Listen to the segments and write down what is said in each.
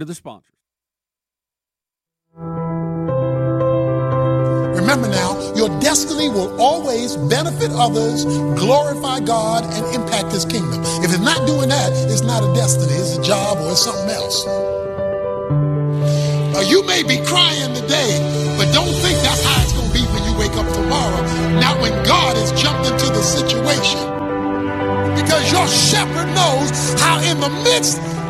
To the sponsors. Remember now, your destiny will always benefit others, glorify God, and impact His kingdom. If it's not doing that, it's not a destiny, it's a job or something else. Now, you may be crying today, but don't think that's how it's going to be when you wake up tomorrow, not when God has jumped into the situation. Because your shepherd knows how, in the midst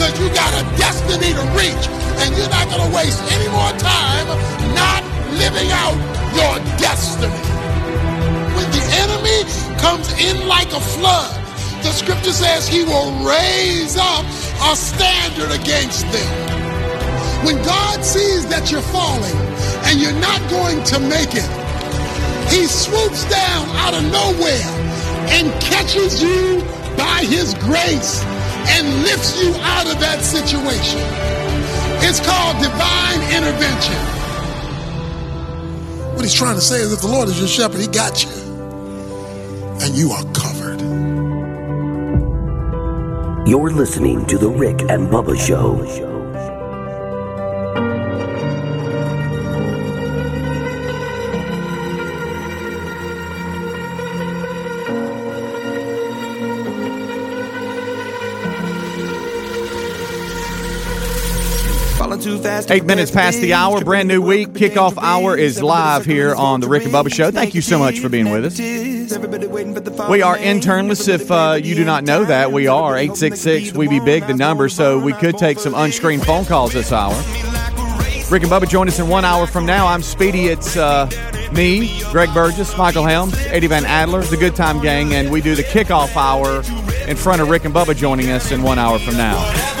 because you got a destiny to reach. And you're not going to waste any more time not living out your destiny. When the enemy comes in like a flood, the scripture says he will raise up a standard against them. When God sees that you're falling and you're not going to make it, he swoops down out of nowhere and catches you by his grace and lifts you out of that situation. It's called divine intervention. What he's trying to say is if the Lord is your shepherd, he got you. And you are covered. You're listening to The Rick and Bubba Show. Eight minutes past the hour, brand new week. Kickoff hour is live here on the Rick and Bubba Show. Thank you so much for being with us. We are internless. If uh, you do not know that, we are 866 We Be Big, the number, so we could take some unscreened phone calls this hour. Rick and Bubba join us in one hour from now. I'm Speedy. It's uh, me, Greg Burgess, Michael Helms, Eddie Van Adler, the Good Time Gang, and we do the kickoff hour in front of Rick and Bubba joining us in one hour from now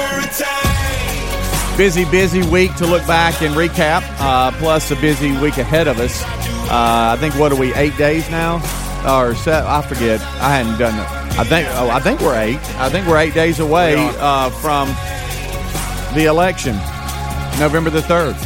busy, busy week to look back and recap, uh, plus a busy week ahead of us. Uh, I think what are we eight days now, or seven, I forget. I hadn't done it. I think oh, I think we're eight. I think we're eight days away uh, from the election, November the third.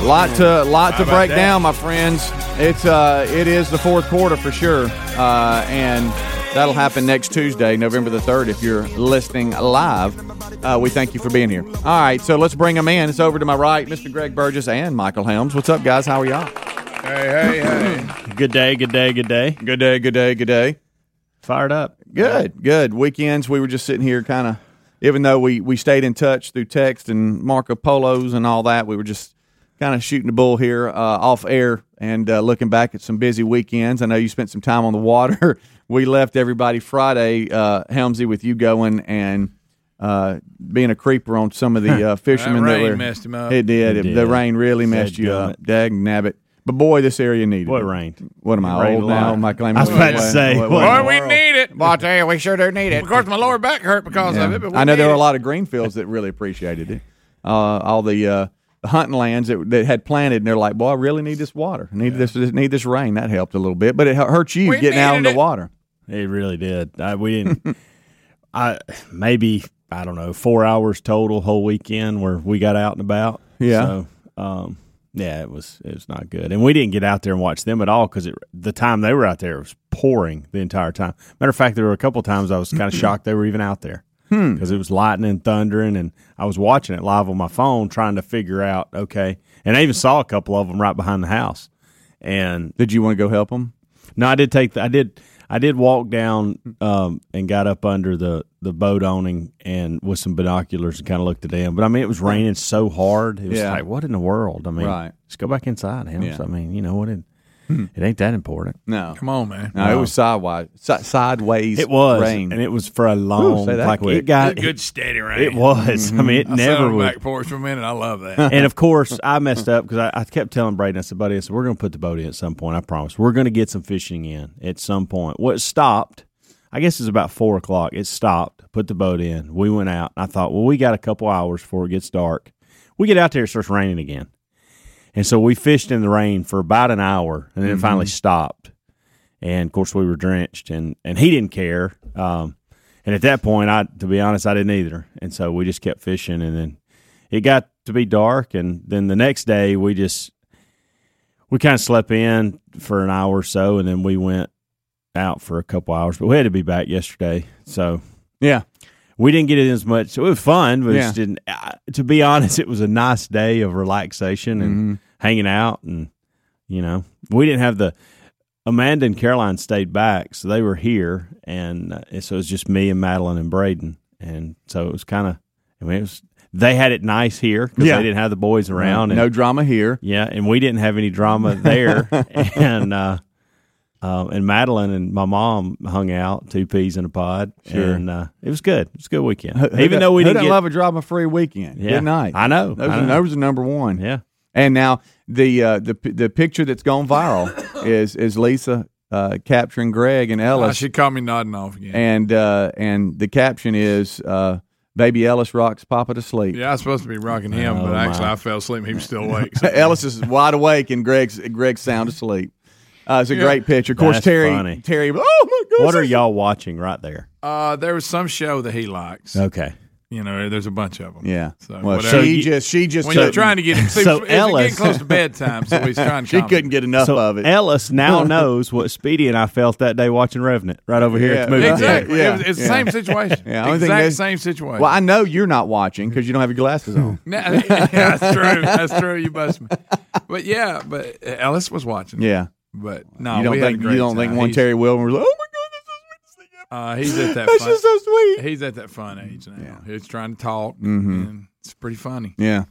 A lot to lot to break down, my friends. It's uh, it is the fourth quarter for sure, uh, and that'll happen next Tuesday, November the third. If you're listening live. Uh, we thank you for being here. All right, so let's bring them in. It's over to my right, Mr. Greg Burgess and Michael Helms. What's up, guys? How are y'all? Hey, hey, hey. Good day, good day, good day. Good day, good day, good day. Fired up. Good, good. Weekends, we were just sitting here kind of, even though we, we stayed in touch through text and Marco Polos and all that, we were just kind of shooting the bull here uh, off air and uh, looking back at some busy weekends. I know you spent some time on the water. We left everybody Friday, uh, Helmsy, with you going and uh, being a creeper on some of the uh, fishermen That that, rain were. messed him up. It did. It The did. rain really messed you Dadgummit. up. Dag nabbit. But boy, this area needed Boy, it. it rained. What am I It rained old a now? lot. Am I? I was about to say, What- what- what- Boy, we need it. Well, I tell you, we sure do need it. Of course, my lower back hurt because of it. But we I know there need were a lot of Greenfields that really appreciated it. Uh, all the uh, the hunting lands that, that had planted, and they're like, "Boy, I really need this water. I need this need this rain." That helped a little bit, but it hu- hurt you We getting out in needed the it. water. It really did. I, we didn't. I maybe I don't know four hours total whole weekend where we got out and about. Yeah. So, um, yeah, it was it was not good, and we didn't get out there and watch them at all because the time they were out there it was pouring the entire time. Matter of fact, there were a couple times I was kind of shocked they were even out there Hmm. because it was lightning, and thundering, and I was watching it live on my phone trying to figure out okay. And I even saw a couple of them right behind the house. And Did you want to go help them? No, I did take. The, I did. I did walk down um, and got up under the, the boat awning and with some binoculars and kind of looked at them. But I mean, it was raining so hard. It was Yeah. like, what in the world? I mean, Right. just go back inside, him. Yeah. I mean, you know what? It, Hmm. it ain't that important. No, Come on, man. no, it was sideways, si- sideways. It was, rain. and it was for a long. say that like quick. it got. It's good steady rain. It was. I mean, it I sat never on would. back porch for a minute. I love that. and of course, I messed up because I, I kept telling Braden, I said, buddy, I said, we're going to put the boat in at some point. I promise. We're going to get some fishing in at some point. Well, stopped. I guess it's about four o'clock. It stopped, put the boat in. We went out. I thought, well, we got a couple hours before it gets dark. We get out there, it starts raining again. And so we fished in the rain for about an hour and then it finally stopped. And of course, we were drenched and, and he didn't care. Um, and at that point, I, to be honest, I didn't either. And so we just kept fishing and then it got to be dark and then the next day we just we kind of slept in for an hour or so and then we went out for a couple hours but we had to be back yesterday so yeah, we didn't get it as much it was fun but it Yeah. just didn't uh, to be honest it was a nice day of relaxation and Mm-hmm. hanging out and you know we didn't have the amanda and caroline stayed back so they were here and uh, so it was just me and madeline and braden and so it was kind of i mean it was they had it nice here because Yeah. they didn't have the boys around and no drama here. yeah, and we didn't have any drama there, and uh, um, and Madeline and my mom hung out, two peas in a pod, Sure. and uh, it was good. It was a good weekend, Who even doesn't- though we who didn't doesn't get. love a drama free weekend. Yeah. Good night. I know, Those, I are, know. those are number one. yeah, And now the uh, the the picture that's gone viral is is Lisa uh, capturing Greg and I Ellis, should call me nodding off again. and uh, and the caption is uh, "Baby Ellis rocks Papa to sleep." yeah, I was supposed to be rocking him, Oh, but actually my. I fell asleep. He was still awake. So. Ellis is wide awake and Greg's Greg's sound asleep. Uh, it's a Yeah. great picture. Of course, That's Terry funny. Terry. Oh my goodness! what are y'all watching right there? Uh, there was some show that he likes. Okay, You know, there's a bunch of them. Yeah. So well, whatever. she you- just she just when you're trying to get him, see, So it's getting Ellis- close to bedtime, so he's trying to. she calm couldn't get enough so of it. Ellis now knows what Speedy and I felt that day watching Revenant right over here at the movie Yeah. theater. Exactly. Yeah, It was, it's yeah. the same situation. Yeah, I exact same situation. well, I know you're not watching because you don't have your glasses on. Nah, yeah, that's true. That's true. You bust me. But yeah, but Ellis was watching. Yeah. But no, you don't we had a think you don't think one He's- Terry Wilmer was like, oh my god, that's just Uh, he's at that. that's fun, just so sweet. he's at that fun age now. Yeah. He's trying to talk, Mhm. and it's pretty funny. Yeah.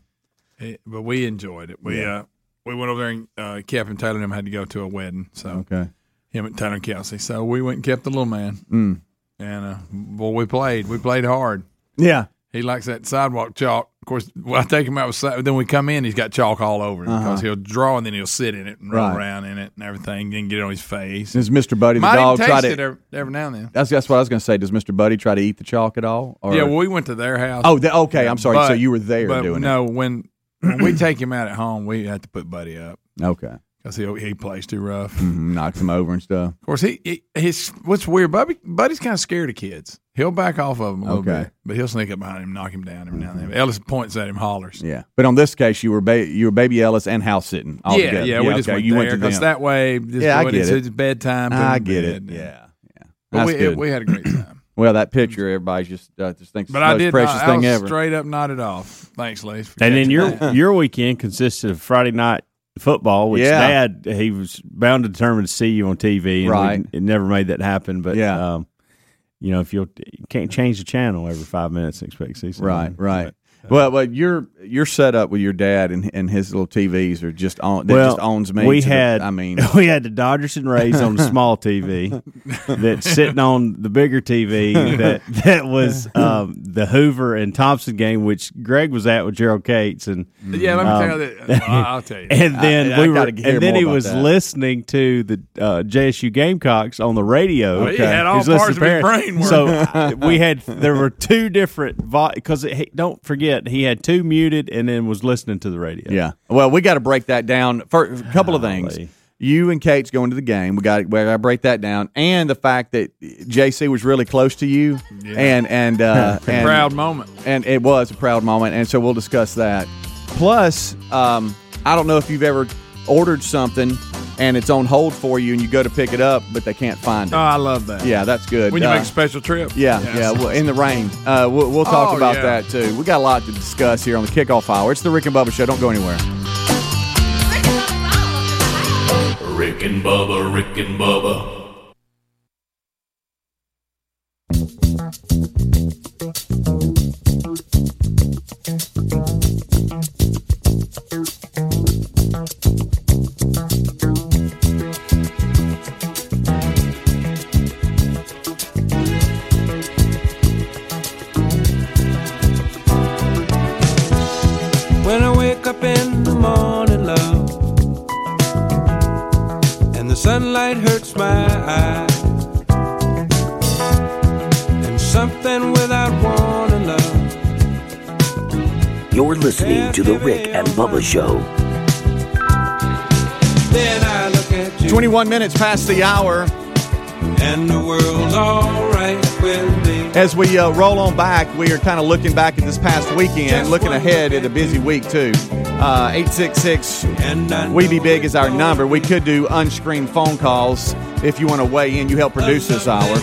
It- but we enjoyed it. We Yeah. uh, we went over there and uh, Kep and Taylor and him had to go to a wedding, so Okay. him and Taylor and Kelsey. So we went and kept the little man, Mm. and uh, boy, we played. We played hard. Yeah. He likes that sidewalk chalk. Of course, well, I take him out with. Then we come in, he's got chalk all over him because he'll draw and then he'll sit in it and Uh-huh. Right. around in it and everything, and get it on his face. Does Mr. Buddy the Might dog try to? it every, every now and then. That's that's what I was going to say. Does Mr. Buddy try to eat the chalk at all? Or? Yeah, well, we went to their house. oh, the, okay. I'm sorry. so you were there but doing no, when when we take him out at home, we have to put Buddy up. Okay. Because he he plays too rough. Mhm, Knocks him over and stuff. Of course, he, he his what's weird, Buddy Buddy's kind of scared of kids. He'll back off of them a little Okay. bit, but he'll sneak up behind him, knock him down every now and then. Ellis points at him, hollers. Yeah. But on this case, you were ba- you were baby Ellis and house sitting. All yeah, together. yeah, we just okay. went you there went to because that way, just Yeah, I get it's it. his bedtime. I get bed, it. Yeah. Yeah. But That's we, good. we had a great time. well, that picture, everybody just uh, just thinks But it's the I most did precious not, I thing was ever. straight up nodded off. Thanks, Lee. for And then your your weekend consisted of Friday night football, which Yeah. Dad he was bound to determine to see you on TV, and Right. we, it never made that happen. But Yeah. um, you know, if you'll, you can't change the channel every five minutes and expect to see something. Right, right. Well, well, your your setup with your dad and and his little TVs are just on. That well, just owns me. We to the- had, I mean, we had the Dodgers and Rays on the small TV that's sitting on the bigger TV that that was um, the Hoover and Thompson game, which Greg was at with Gerald Cates, and yeah, let me um, tell you that. I'll tell you. and then I- I we were, and then he was that. listening to the uh, JSU Gamecocks on the radio. Oh, he had all parts of his parents. brain So uh, we had there were two different because don't forget he had two muted and then was listening to the radio. yeah. Well, we got to break that down. For a couple of things. Golly. You and Kate's going to the game. We got we got to break that down, and the fact that JC was really close to you, and and uh, and Proud moment. and it was a proud moment, and so we'll discuss that. Plus, um, I don't know if you've ever ordered something and it's on hold for you, and you go to pick it up, but they can't find it. Oh, I love that. yeah, that's good. When you Uh, make a special trip. yeah, yeah, well, in the rain. Uh, we'll, we'll talk Oh, about yeah. that too. We got a lot to discuss here on the kickoff hour. It's the Rick and Bubba Show. Don't go anywhere. Rick and Bubba, Rick and Bubba. And Show. Then I look at you. 21 minutes past the hour. And the world's alright with me. As we uh, roll on back, we are kind of looking back at this past weekend, looking ahead at a busy week, too. Uh, 866 We Be Big is our number. We could do unscreened phone calls if you want to weigh in. You help produce this hour.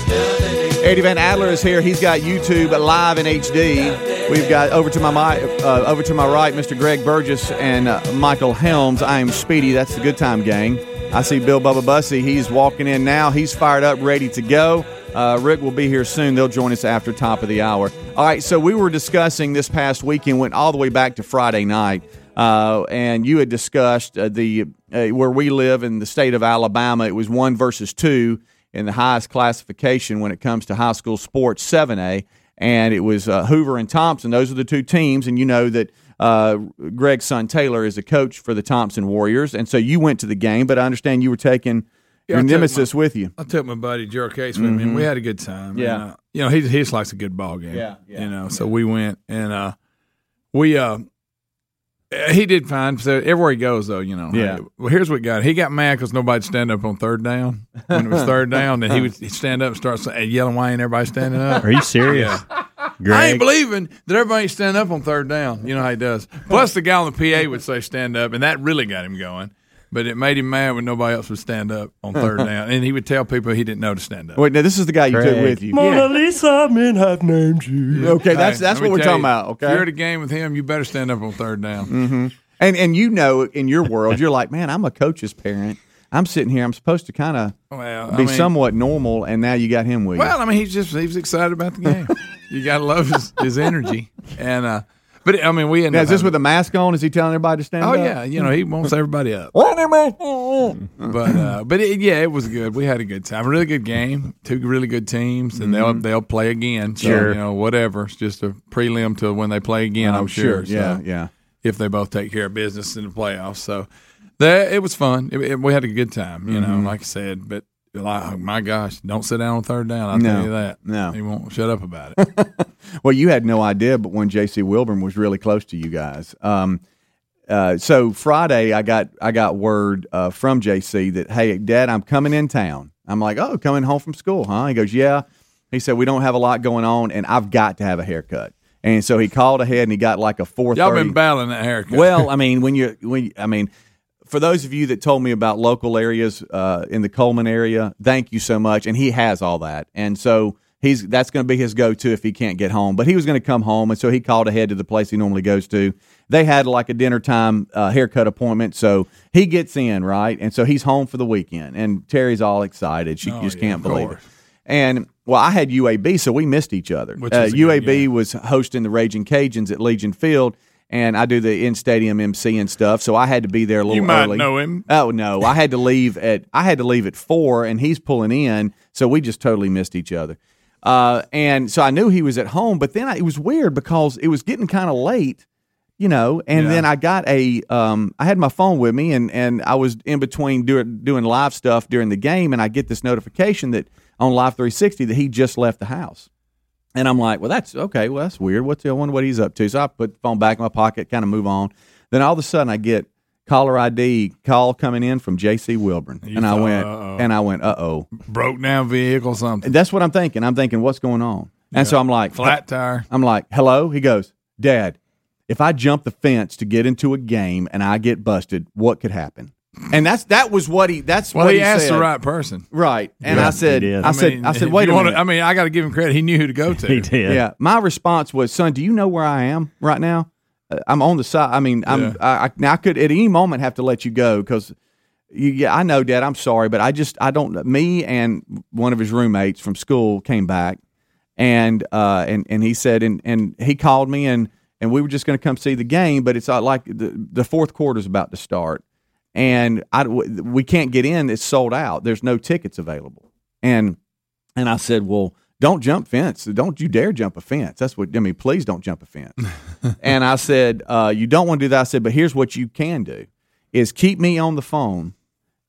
Eddie Van Adler is here. He's got YouTube live in HD. We've got over to my uh, over to my right, Mr. Greg Burgess and uh, Michael Helms. I am Speedy. That's the Good Time Gang. I see Bill Bubba Bussey. He's walking in now. He's fired up, ready to go. Uh, Rick will be here soon. They'll join us after top of the hour. All right. So we were discussing this past weekend. Went all the way back to Friday night. Uh, and you had discussed uh, the uh, where we live in the state of Alabama. It was one versus two in the highest classification when it comes to high school sports, seven A, and it was uh, Hoover and Thompson. Those are the two teams, and you know that uh, Greg's son Taylor is a coach for the Thompson Warriors, and so you went to the game. But I understand you were taking Yeah, your nemesis my- with you. I took my buddy Gerald Case with me, and we had a good time. Yeah. And, uh, you know, he he just likes a good ball game. Yeah, yeah, You know, so we went and uh, we uh, Uh, he did fine. So everywhere he goes, though, you know. Yeah. well, here's what got. He got mad because nobody stand up on third down. When it was third down, and he would he'd stand up and start yelling, "Why ain't everybody standing up?" Are you serious? Greg? I ain't believing that everybody ain't stand up on third down. You know how he does. Plus, the guy on the PA would say stand up, and that really got him going. But it made him mad when nobody else would stand up on third down, and he would tell people he didn't know to stand up. Wait, now this is the guy you took Greg. with you. Mona Lisa, men have named you. Okay, that's Hey, that's let me what we're tell talking you, about. If you're at a game with him, you better stand up on third down. and and you know in your world, you're like, man, I'm a coach's parent. I'm sitting here. I'm supposed to kind of Well, be I mean, somewhat normal, and now you got him with you. Well, I mean, he's just he's excited about the game. you got to love his, his energy, and uh, but I mean, we ended Now, up is this having- with a mask on? Is he telling everybody to stand up? Oh up? yeah, you know he wants everybody up. But uh, but it, yeah, it was good. We had a good time. A really good game. Two really good teams, and they'll they'll play again. So, Sure. you know whatever. It's just a prelim to when they play again. I'm, I'm sure. sure. Yeah, So, yeah. If they both take care of business in the playoffs, so that it was fun. It, it- we had a good time. You know, like I said, but. Like, my gosh! Don't sit down on third down. I'll No, tell you that. no. he won't shut up about it. Well, you had no idea, but when J.C. Wilburn was really close to you guys. Um, uh, so Friday, I got I got word uh, from J.C. that hey, Dad, I'm coming in town. I'm like, oh, coming home from school, huh? He goes, yeah. He said we don't have a lot going on, and I've got to have a haircut. And so he called ahead and he got like a four Y'all been battling that haircut. Well, I mean, when you when I mean, for those of you that told me about local areas uh, in the Coleman area, thank you so much. And he has all that, and so he's that's going to be his go to if he can't get home. But he was going to come home, and so he called ahead to the place he normally goes to. They had like a dinner time uh, haircut appointment, so he gets in right, and so he's home for the weekend. And Terry's all excited; she Oh, just yeah, can't believe it. And well, I had UAB, so we missed each other. Uh, is a good UAB game. was hosting the Raging Cajuns at Legion Field, and I do the in stadium MC and stuff. So I had to be there a little you might early. know him. Oh no, I had to leave at I had to leave at four, and he's pulling in, so we just totally missed each other. Uh, and so I knew he was at home, but then I, it was weird because it was getting kind of late, you know. And Yeah. then I got a um, I had my phone with me, and and I was in between doing doing live stuff during the game, and I get this notification that on Life360 that he just left the house. And I'm like, well, that's okay. Well, that's weird. What's the, I wonder what he's up to. So I put the phone back in my pocket, kind of move on. Then all of a sudden, I get caller ID call coming in from J.C. Wilburn, You and I went, uh-oh. and I went, uh oh. Broke down vehicle, something. That's what I'm thinking. I'm thinking, what's going on? And so I'm like, Flat tire. I'm like, hello. He goes, Dad, if I jump the fence to get into a game and I get busted, what could happen? And that's that was what he. That's Well, what he, he, asked said. the right person. Right. And Yeah, I said, he did. I, said, mean, I said, wait you a wanna- minute. I mean, I got to give him credit. He knew who to go to. He did. Yeah, my response was, "Son, do you know where I am right now? Uh, I'm on the side. I mean, I'm. Yeah. I, I, now I could at any moment have to let you go because, you, yeah, I know, Dad. I'm sorry, but I just I don't. Me and one of his roommates from school came back, and uh and and he said and and he called me and and we were just going to come see the game, but it's uh, like the the fourth quarter's about to start, and I we can't get in. It's sold out. There's no tickets available, and and I said, well, don't jump fence. Don't you dare jump a fence. That's what I mean. Please don't jump a fence. and I said, uh, you don't want to do that. I said, but here's what you can do: is keep me on the phone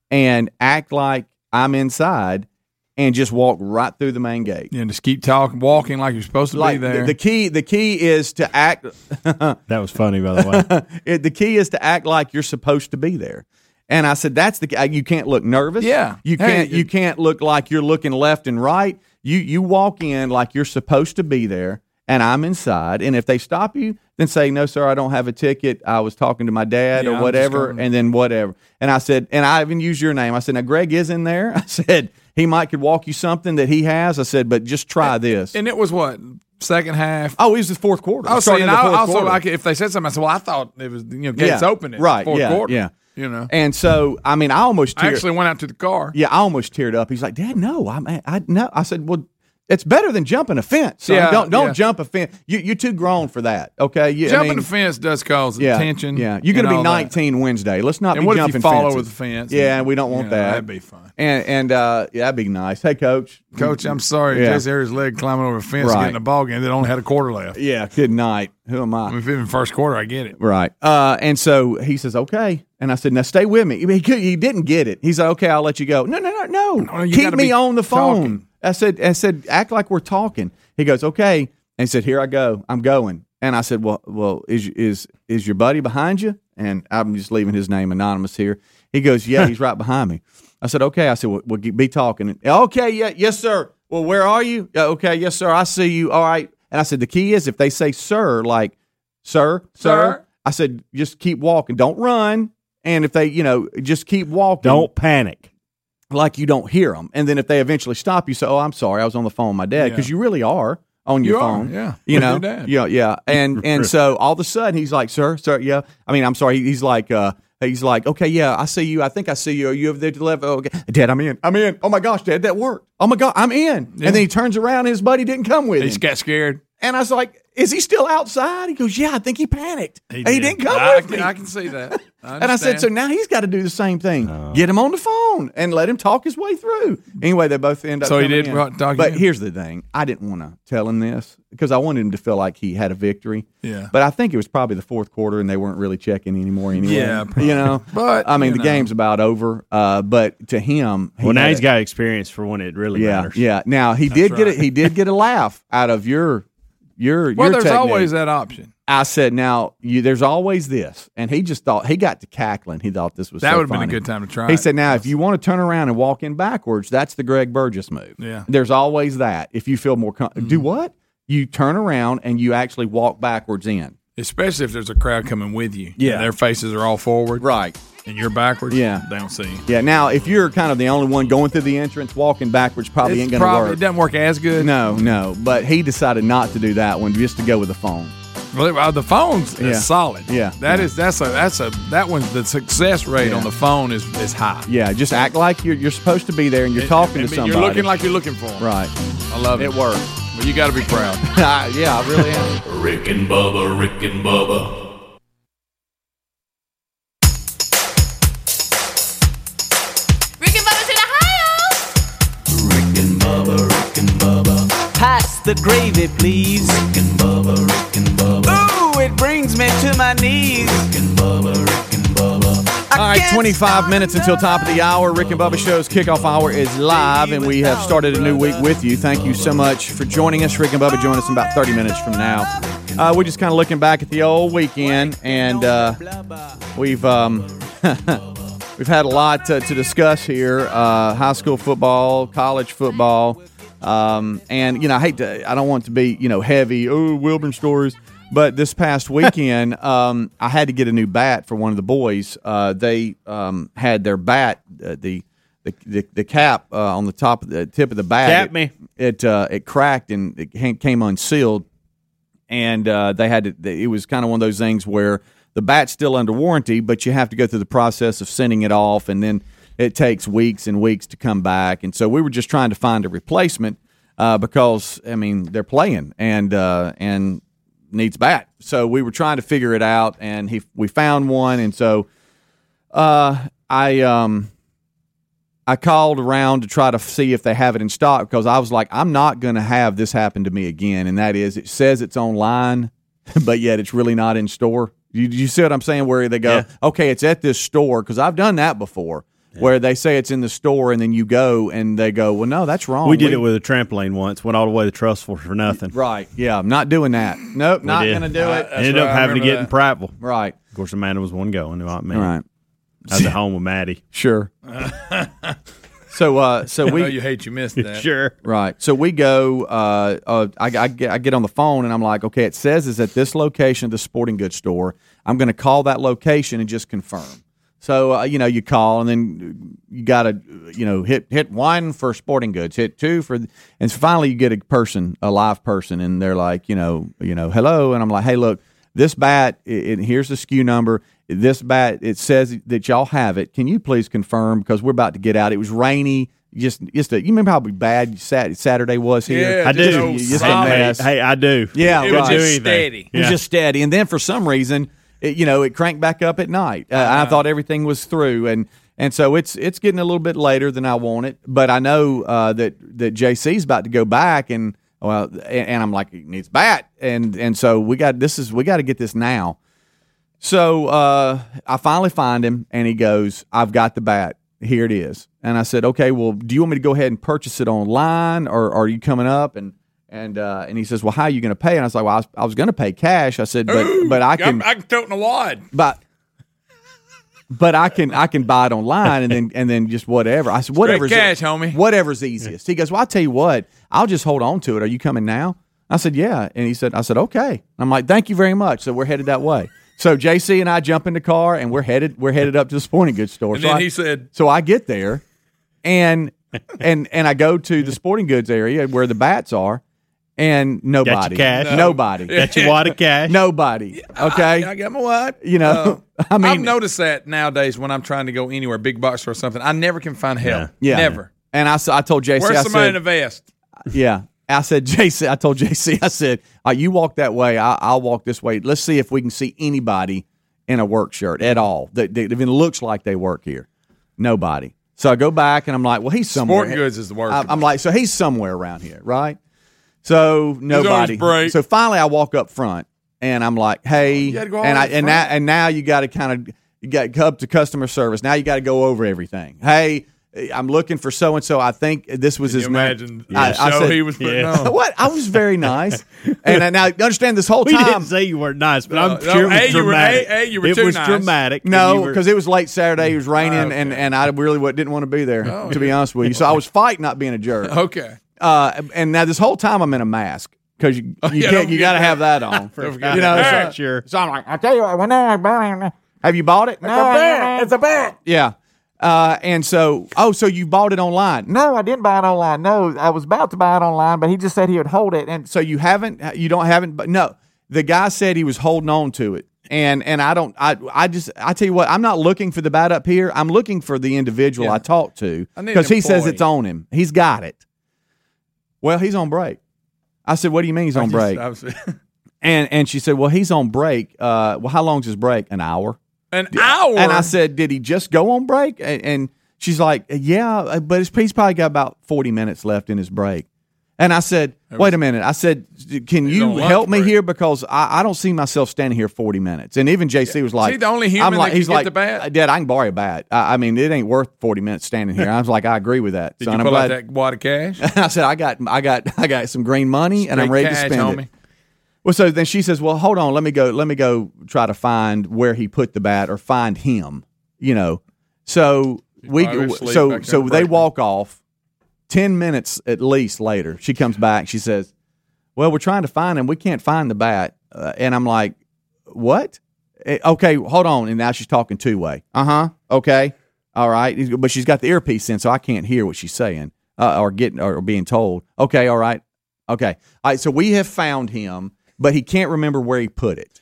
and act like I'm inside and just walk right through the main gate. And just keep talking, walking like you're supposed to Like be there. the, the key, the key is to act. That was funny, by the way. it, the key is to act like you're supposed to be there. And I said, "That's the. You can't look nervous. Yeah. you can't. you can't look like you're looking left and right. You you walk in like you're supposed to be there, and I'm inside. And if they stop you, then say, "No, sir, I don't have a ticket. I was talking to my dad Yeah, or whatever." And then whatever. And I said, and I even used your name. I said, "Now Greg is in there." I said he might could walk you something that he has. I said, but just try this. and it was what second half. oh, it was the fourth quarter. Oh, I was Starting saying, I, also quarter. like if they said something, I said, "Well, I thought it was you know gates Yeah, open right, fourth yeah, quarter." yeah. You know. And so, I mean, I almost I actually went out to the car. Yeah, I almost teared up. He's like, Dad, no, I'm, I no. I said, well, it's better than jumping a fence. son. Yeah, don't don't yeah. jump a fence. You you're too grown for that. Okay, you, I Jumping mean, the fence does cause yeah, tension. Yeah, you're going to be all that. 19 Wednesday. Let's not And be what if jumping you fall fences. over the fence? Yeah, and- we don't want you know, that. That'd be fun. And and uh, yeah, that'd be nice. Hey, coach. Coach, I'm sorry. Yeah. Jesse Harris' leg climbing over a fence, Right. getting a ball game that only had a quarter left. Yeah, good night. Who am I I? mean, if was first quarter, I get it. Right. Uh, and so he says, okay. And I said, now stay with me. He, he didn't get it. He's like, okay, I'll let you go. No, no, no, no. No, Keep me on the phone. talking. I said, I said, act like we're talking. He goes, okay. And he said, here I go. I'm going. And I said, well, well, is is is your buddy behind you? And I'm just leaving his name anonymous here. He goes, yeah, he's right behind me. I said, okay. I said, well, we'll be talking. Okay, yeah, yes, sir. Well, where are you? "Yeah, Okay, yes, sir. I see you. All right. And I said, the key is if they say sir, like, sir, sir, Sir. I said, just keep walking. Don't run. And if they, you know, just keep walking. Don't panic. Like you don't hear them. And then if they eventually stop, you say, "Oh, I'm sorry, I was on the phone with my dad," Yeah. because you really are on your You are, phone. yeah. you know, yeah, yeah. And and so all of a sudden he's like, "Sir, sir, yeah." I mean, I'm sorry. He's like, uh, he's like, "Okay, yeah, I see you. I think I see you. Are you over there to the left? Oh, okay, Dad, I'm in. I'm in. Oh my gosh, Dad, that worked. Oh my God, I'm in." And then he turns around, and his buddy didn't come with He him. got scared. And I was like, "Is he still outside?" He goes, "Yeah, I think he panicked. He, did. didn't come I, with can, me." I can see that. I And I said, so now he's got to do the same thing. Get him on the phone and let him talk his way through. Anyway, they both end up. So he did in. talk- talk But in? here's the thing: I didn't want to tell him this because I wanted him to feel like he had a victory. Yeah. But I think it was probably the fourth quarter, and they weren't really checking anymore anyway. Yeah, you know. But, I mean, the know. game's about over. Uh, but to him, he Well, now had he's a- got experience for when it really yeah, matters. yeah. Now he did get it. He did get a laugh out of your your well, your there's technique. always that option. I said, now you, there's always this, and he just thought he got to cackling. He thought this was That so would have been a good time to try. He it. said, now if you want to turn around and walk in backwards, that's the Greg Burgess move. Yeah. there's always that. If you feel more, com- do mm-hmm. what? You turn around and you actually walk backwards in. especially if there's a crowd coming with you. Yeah. and their faces are all forward, Right. And you're backwards. Yeah. they don't see you. Yeah. Now, if you're kind of the only one going through the entrance, walking backwards probably It's ain't going to probably- work. It doesn't work as good. No, no. But he decided not to do that one, just to go with the phone. Well, well, the phone's Yeah. solid. Yeah. that Yeah. is that's a that's a that one's the success rate Yeah. on the phone is is high. Yeah, just act like you're you're supposed to be there and you're talking And to somebody. You're looking like you're looking for 'em. right. I love it. It works. Well, you got to be proud. yeah, I really am. Rick and Bubba, Rick and Bubba. Pass the gravy, please. Rick and Bubba, Rick and Bubba. Ooh, it brings me to my knees. Rick and Bubba, Rick and Bubba. All right, 25 minutes until top of the hour. Rick and Bubba Show's kickoff hour is live, and we have started a new week with you. Thank you so much for joining us. Rick and Bubba join us in about 30 minutes from now. Uh, we're just kind of looking back at the old weekend, and uh, we've um, we've had a lot to, to discuss here: uh, high school football, college football, um, and you know, I hate to, I don't want to be you know heavy. Oh, Wilburn stories. But this past weekend, um, I had to get a new bat for one of the boys. Uh, they um, had their bat, uh, the, the the the cap uh, on the top of the tip of the bat. Cap it, me. It uh, it cracked and it came unsealed, and uh, they had to. It was kind of one of those things where the bat's still under warranty, but you have to go through the process of sending it off, and then it takes weeks and weeks to come back. And so we were just trying to find a replacement uh, because I mean they're playing and uh, and needs bat. So we were trying to figure it out, and he we found one, and so uh, I um I called around to try to see if they have it in stock because I was like, I'm not going to have this happen to me again, and that is it says it's online, but yet it's really not in store. You, you see what I'm saying? Where they go, Yeah. okay, it's at this store because I've done that before. Where they say it's in the store and then you go and they go, well, no, that's wrong. We did it with a trampoline once. Went all the way to Trussville for nothing. Right. Yeah. I'm not doing that. Nope. Not going to do it. Ended up right, I having to get remember in Prattville. Right. Of course, Amanda was one going. Not me. Right. I was at home with Maddie. Sure. so, uh, so I know we, you hate you missed that. Sure. Right. So we go. Uh, uh, I, I, get, I get on the phone and I'm like, okay, it says it's at this location, of the sporting goods store. I'm going to call that location and just confirm. So uh, you know, you call and then you got to you know hit hit one for sporting goods, hit two for, and so finally you get a person, a live person, and they're like, you know, you know, hello, and I'm like, hey, look, this bat, it, it- here's the SKU number. This bat, it says that y'all have it. Can you please confirm because we're about to get out. It was rainy. Just, just a, you remember how bad Saturday was here? Yeah, I do. no Just a mess. Hey, I do. Yeah, It right. Do just steady. It was Yeah. just steady, and then for some reason, it, you know, it cranked back up at night. Uh, I thought everything was through, and and so it's it's getting a little bit later than I want it. But I know uh, that that JC's about to go back, and well, and, and I'm like, he needs bat, and and so we got this is we got to get this now. So uh, I finally find him, and he goes, "I've got the bat. Here it is." And I said, "Okay, well, do you want me to go ahead and purchase it online, or, or are you coming up?" And and uh, and he says, "Well, how are you going to pay?" And I was like, "Well, I was, I was going to pay cash." I said, "But but I can, I can tote in a wad. but." But I can I can buy it online and then and then just whatever. I said whatever's cash, homie. Whatever's easiest. He goes, Well, I'll tell you what, I'll just hold on to it. Are you coming now? I said, Yeah. And he said, I said, Okay. I'm like, Thank you very much. So we're headed that way. So JC and I jump in the car and we're headed we're headed up to the sporting goods store. And so then I- he said, So I get there and and and I go to the sporting goods area where the bats are and nobody. cash? No. Nobody. Got your wad of cash. Nobody. Okay. I, I got my wad. you know, I mean, I've noticed that nowadays when I'm trying to go anywhere, big box store or something, I never can find help. yeah. Never. And I, s- I told JC, Where's I somebody said, in a vest? Yeah. I said, JC, I told JC, I said, uh, you walk that way, I, I'll walk this way. Let's see if we can see anybody in a work shirt at all that, that even looks like they work here. Nobody. So I go back and I'm like, well, he's somewhere. Sporting goods is the worst. I- I'm like, so he's somewhere around here, right? So nobody. break. So finally, I walk up front and I'm like, hey, oh, gotta go all and the I way and front. now and now you got to kind of you got to to customer service. Now you got to go over everything. Hey, I'm looking for so and so. I think this was Can his you name. imagine I- the I show said- he was putting Yeah. on? what? I was very nice, and I, now understand this whole We time. didn't say you weren't nice, but I'm No, sure it was A, you were- dramatic. A, A, you were it too was nice. dramatic. and No, you were- because it was late Saturday. It was ah, raining, Okay. and, and I really wa- didn't want to be there. Oh, to be honest with you, so I was fighting not being a jerk. Okay. Uh, and now this whole time I'm in a mask because you you, yeah, can't, you got to have that on. Don't you know, that. so, sure. so I'm like, I tell you what, when I have you bought it? No, It's a bet. Yeah. Uh, and so, oh, so you bought it online? No, I didn't buy it online. No, I was about to buy it online, but he just said he would hold it. And So you haven't, you don't haven't, but no, the guy said he was holding on to it. And, and I don't, I, I just, I tell you what, I'm not looking for the bat up here. I'm looking for the individual Yeah. I talked to I need an because he says it's on him. He's got it. Well, he's on break. I said, what do you mean he's on break? I was- And, and she said, well, he's on break. Uh, well, how long's his break? An hour. An hour. And I said, did he just go on break? And, and she's like, yeah, uh, but his, he's probably got about 40 minutes left in his break. And I said, wait a minute. I said, can you help me here? Because I, I don't see myself standing here 40 minutes. And even JC was like, he the only human I'm like, he's like, the bat? Uh, Dad, I can borrow a bat. I, I mean, it ain't worth 40 minutes standing here. I was like, I agree with that. Did So, you I'm pull out that wad of cash? I said, I got, I got, I got some green money and I'm ready cash, to spend homie. it. Well, so then she says, "Well, hold on. Let me go. Let me go try to find where he put the bat or find him." You know. So we so so they walk off. Ten minutes at least later, she comes back. She says, "Well, we're trying to find him. We can't find the bat." Uh, and I'm like, "What? Eh, Okay, hold on." And now she's talking two way. Uh huh. Okay. All right. But she's got the earpiece in, so I can't hear what she's saying uh, or getting or being told. Okay. All right. Okay. All right. So we have found him, but he can't remember where he put it.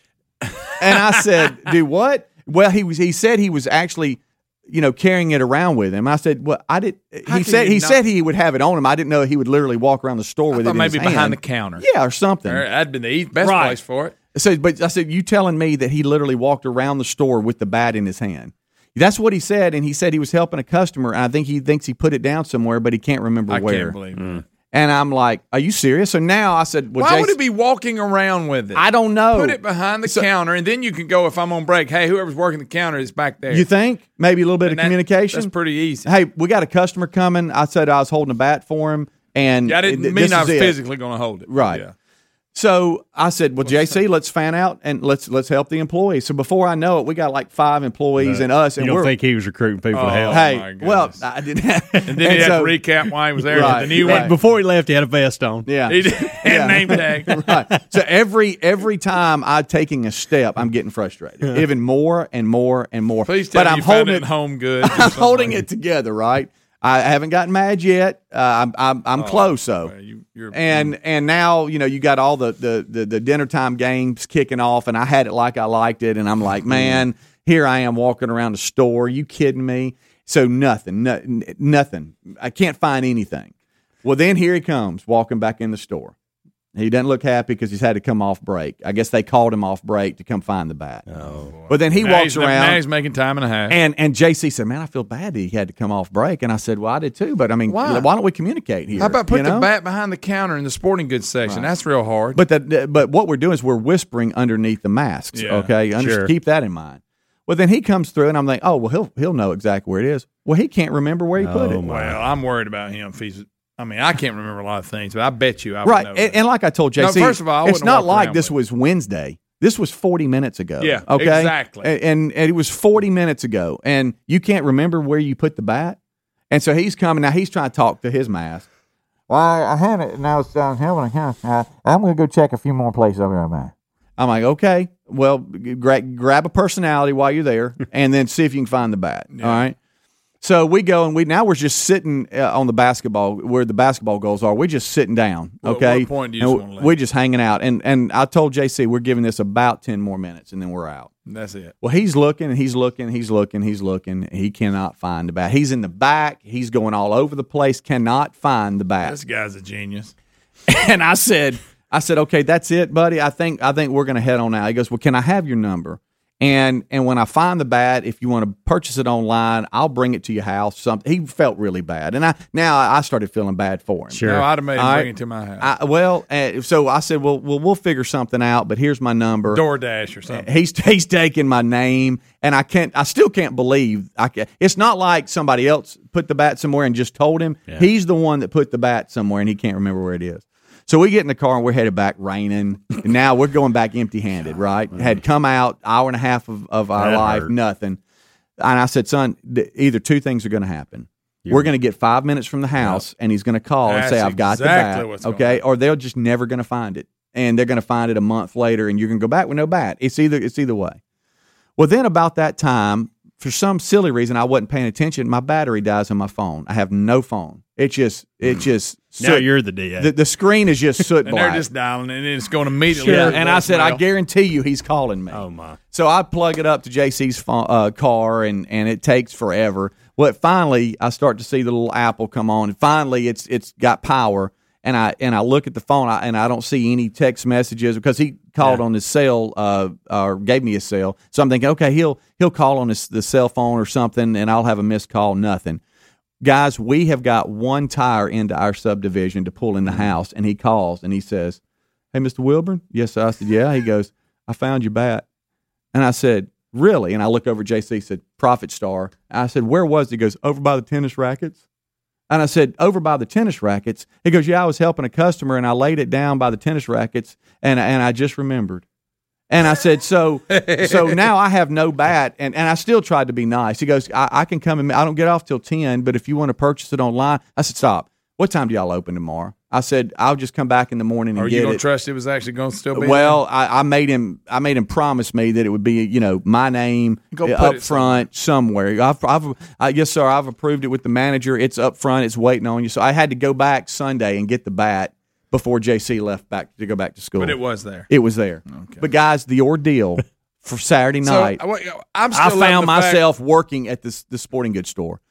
And I said, "Do what?" Well, he was. He said he was actually, you know, carrying it around with him. I said, "Well, I did." How he said he not- said he would have it on him. I didn't know he would literally walk around the store I with thought it. in maybe his behind hand. the counter. Yeah, or something. That'd been the e- best Right. place for it. So, but I said, you telling me that he literally walked around the store with the bat in his hand? That's what he said, and he said he was helping a customer. And I think he thinks he put it down somewhere, but he can't remember I where. can't believe it. Mm. And I'm like, "Are you serious?" So now I said, "Well, Why Jason, would it be walking around with it? I don't know. Put it behind the counter, and then you can go if I'm on break. Hey, whoever's working the counter is back there. You think maybe a little bit And of that- communication? That's pretty easy. Hey, we got a customer coming. I said I was holding a bat for him, and I didn't th- mean I was it. physically going to hold it. Right. Yeah. So I said, "Well, JC, let's fan out and let's let's help the employees." So before I know it, we got like five employees and us, And You don't we're think he was recruiting people to Oh, help? hey, well. I didn't. And then he had to recap why he was there. Right, the new right. one. Before he left, he had a vest on. yeah, He did, and Yeah. name tag. right. So every every time I'm taking a step, I'm getting frustrated, even more and more and more. Please tell but me I'm you found holding it home good. I'm holding it together, right? I haven't gotten mad yet. Uh, I'm I'm, I'm close though. Well, you, you're, and and now you know you got all the, the the the dinner time games kicking off, and I had it like I liked it, and I'm like, man, here I am walking around the store. Are you kidding me? So nothing, no, nothing. I can't find anything. Well, then here he comes walking back in the store. He doesn't look happy because he's had to come off break. I guess they called him off break to come find the bat. Oh, but then he now walks he's, around. Now he's making time and a half. And and JC said, "Man, I feel bad that he had to come off break." And I said, "Well, I did too, but I mean, Why? why, don't we communicate here? How about put you know? the bat behind the counter in the sporting goods section? That's real hard. But the, but what we're doing is we're whispering underneath the masks. Yeah, okay, Under- sure. keep that in mind. Well, then he comes through, and I'm like, "Oh, well, he'll he'll know exactly where it is." Well, he can't remember where he put Oh, it. well, I'm worried about him. If he's, I mean, I can't remember a lot of things, but I bet you I would Right, know and, and like I told No, JC, first of all, I it's wouldn't like this with was Wednesday. This was 40 minutes ago. Yeah, okay, exactly. And, and and it was 40 minutes ago, and you can't remember where you put the bat. And so he's coming now. He's trying to talk to his mask. Well, I, I had it, and I was down here when I kind of. Uh, I'm going to go check a few more places over here, man. I'm like, okay, well, gra- grab a personality while you're there, and then see if you can find the bat. All right. So we go and we now we're just sitting uh, on the basketball where the basketball goals are. We're just sitting down. Okay. what point do you just we- wanna leave? We're just hanging out, and and I told JC we're giving this about ten more minutes, and then we're out. That's it. Well, he's looking and he's looking, he's looking, he's looking. He cannot find the bat. He's in the back. He's going all over the place. Cannot find the bat. This guy's a genius. And I said, I said, okay, that's it, buddy. I think I think we're going to head on out. He goes, well, can I have your number? And and when I find the bat, if you want to purchase it online, I'll bring it to your house. Something. He felt really bad, and I now I started feeling bad for him. Sure. No, I'd have made him All bring it to my house. I, well, uh, so I said, well, well, we'll figure something out. But here's my number. DoorDash or something. He's he's taking my name, and I can't. I still can't believe. I can, It's not like somebody else put the bat somewhere and just told him. He's the one that put the bat somewhere, and he can't remember where it is. So we get in the car and we're headed back, raining. And now we're going back empty-handed. Right? Had come out hour and a half of, of our That life, hurt. nothing. And I said, son, th- either two things are going to happen. We're going to get five minutes from the house, and he's going to call and That's say, "I've got exactly the what's bat." Okay, or they're just never going to find it, and they're going to find it a month later, and you're going to go back with no bat. It's either it's either way. Well, then about that time, for some silly reason, I wasn't paying attention. My battery dies on my phone. I have no phone. It just it just Now you're the DA. the, the screen is just soot and they're just dialing, and it's going immediately. yeah, and I said, I guarantee you, he's calling me. oh my! So I plug it up to JC's phone, uh, car, and and it takes forever. Well, finally, I start to see the little Apple come on, and finally, it's it's got power. And I and I look at the phone, I, and I don't see any text messages because he called on his cell, uh, or gave me his cell. So I'm thinking, okay, he'll he'll call on his the cell phone or something, and I'll have a missed call. Nothing, guys. We have got one tire into our subdivision to pull in the mm-hmm. house, and he calls and he says, "Hey, Mr. Wilburn." Yes, sir. I said, "Yeah." He goes, "I found your bat." And I said, Really? And I look over JC, said, Profit Star. I said, Where was it? He goes, Over by the tennis rackets. And I said, Over by the tennis rackets. He goes, Yeah, I was helping a customer and I laid it down by the tennis rackets and, and I just remembered. And I said, So so now I have no bat and, and I still tried to be nice. He goes, I, I can come and I don't get off till 10, but if you want to purchase it online, I said, Stop. What time do y'all open tomorrow? I said, I'll just come back in the morning and Are get you going it. to trust it was actually going to still be? Well, I, I made him. I made him promise me that it would be, you know, my name Go uh, put up it front somewhere. I've, I've uh, yes, sir. I've approved it with the manager. It's up front. It's waiting on you. So I had to go back Sunday and get the bat before JC left back to go back to school. but it was there. It was there. But guys, the ordeal for Saturday night. So, I'm still I found the fact- myself working at this the sporting goods store,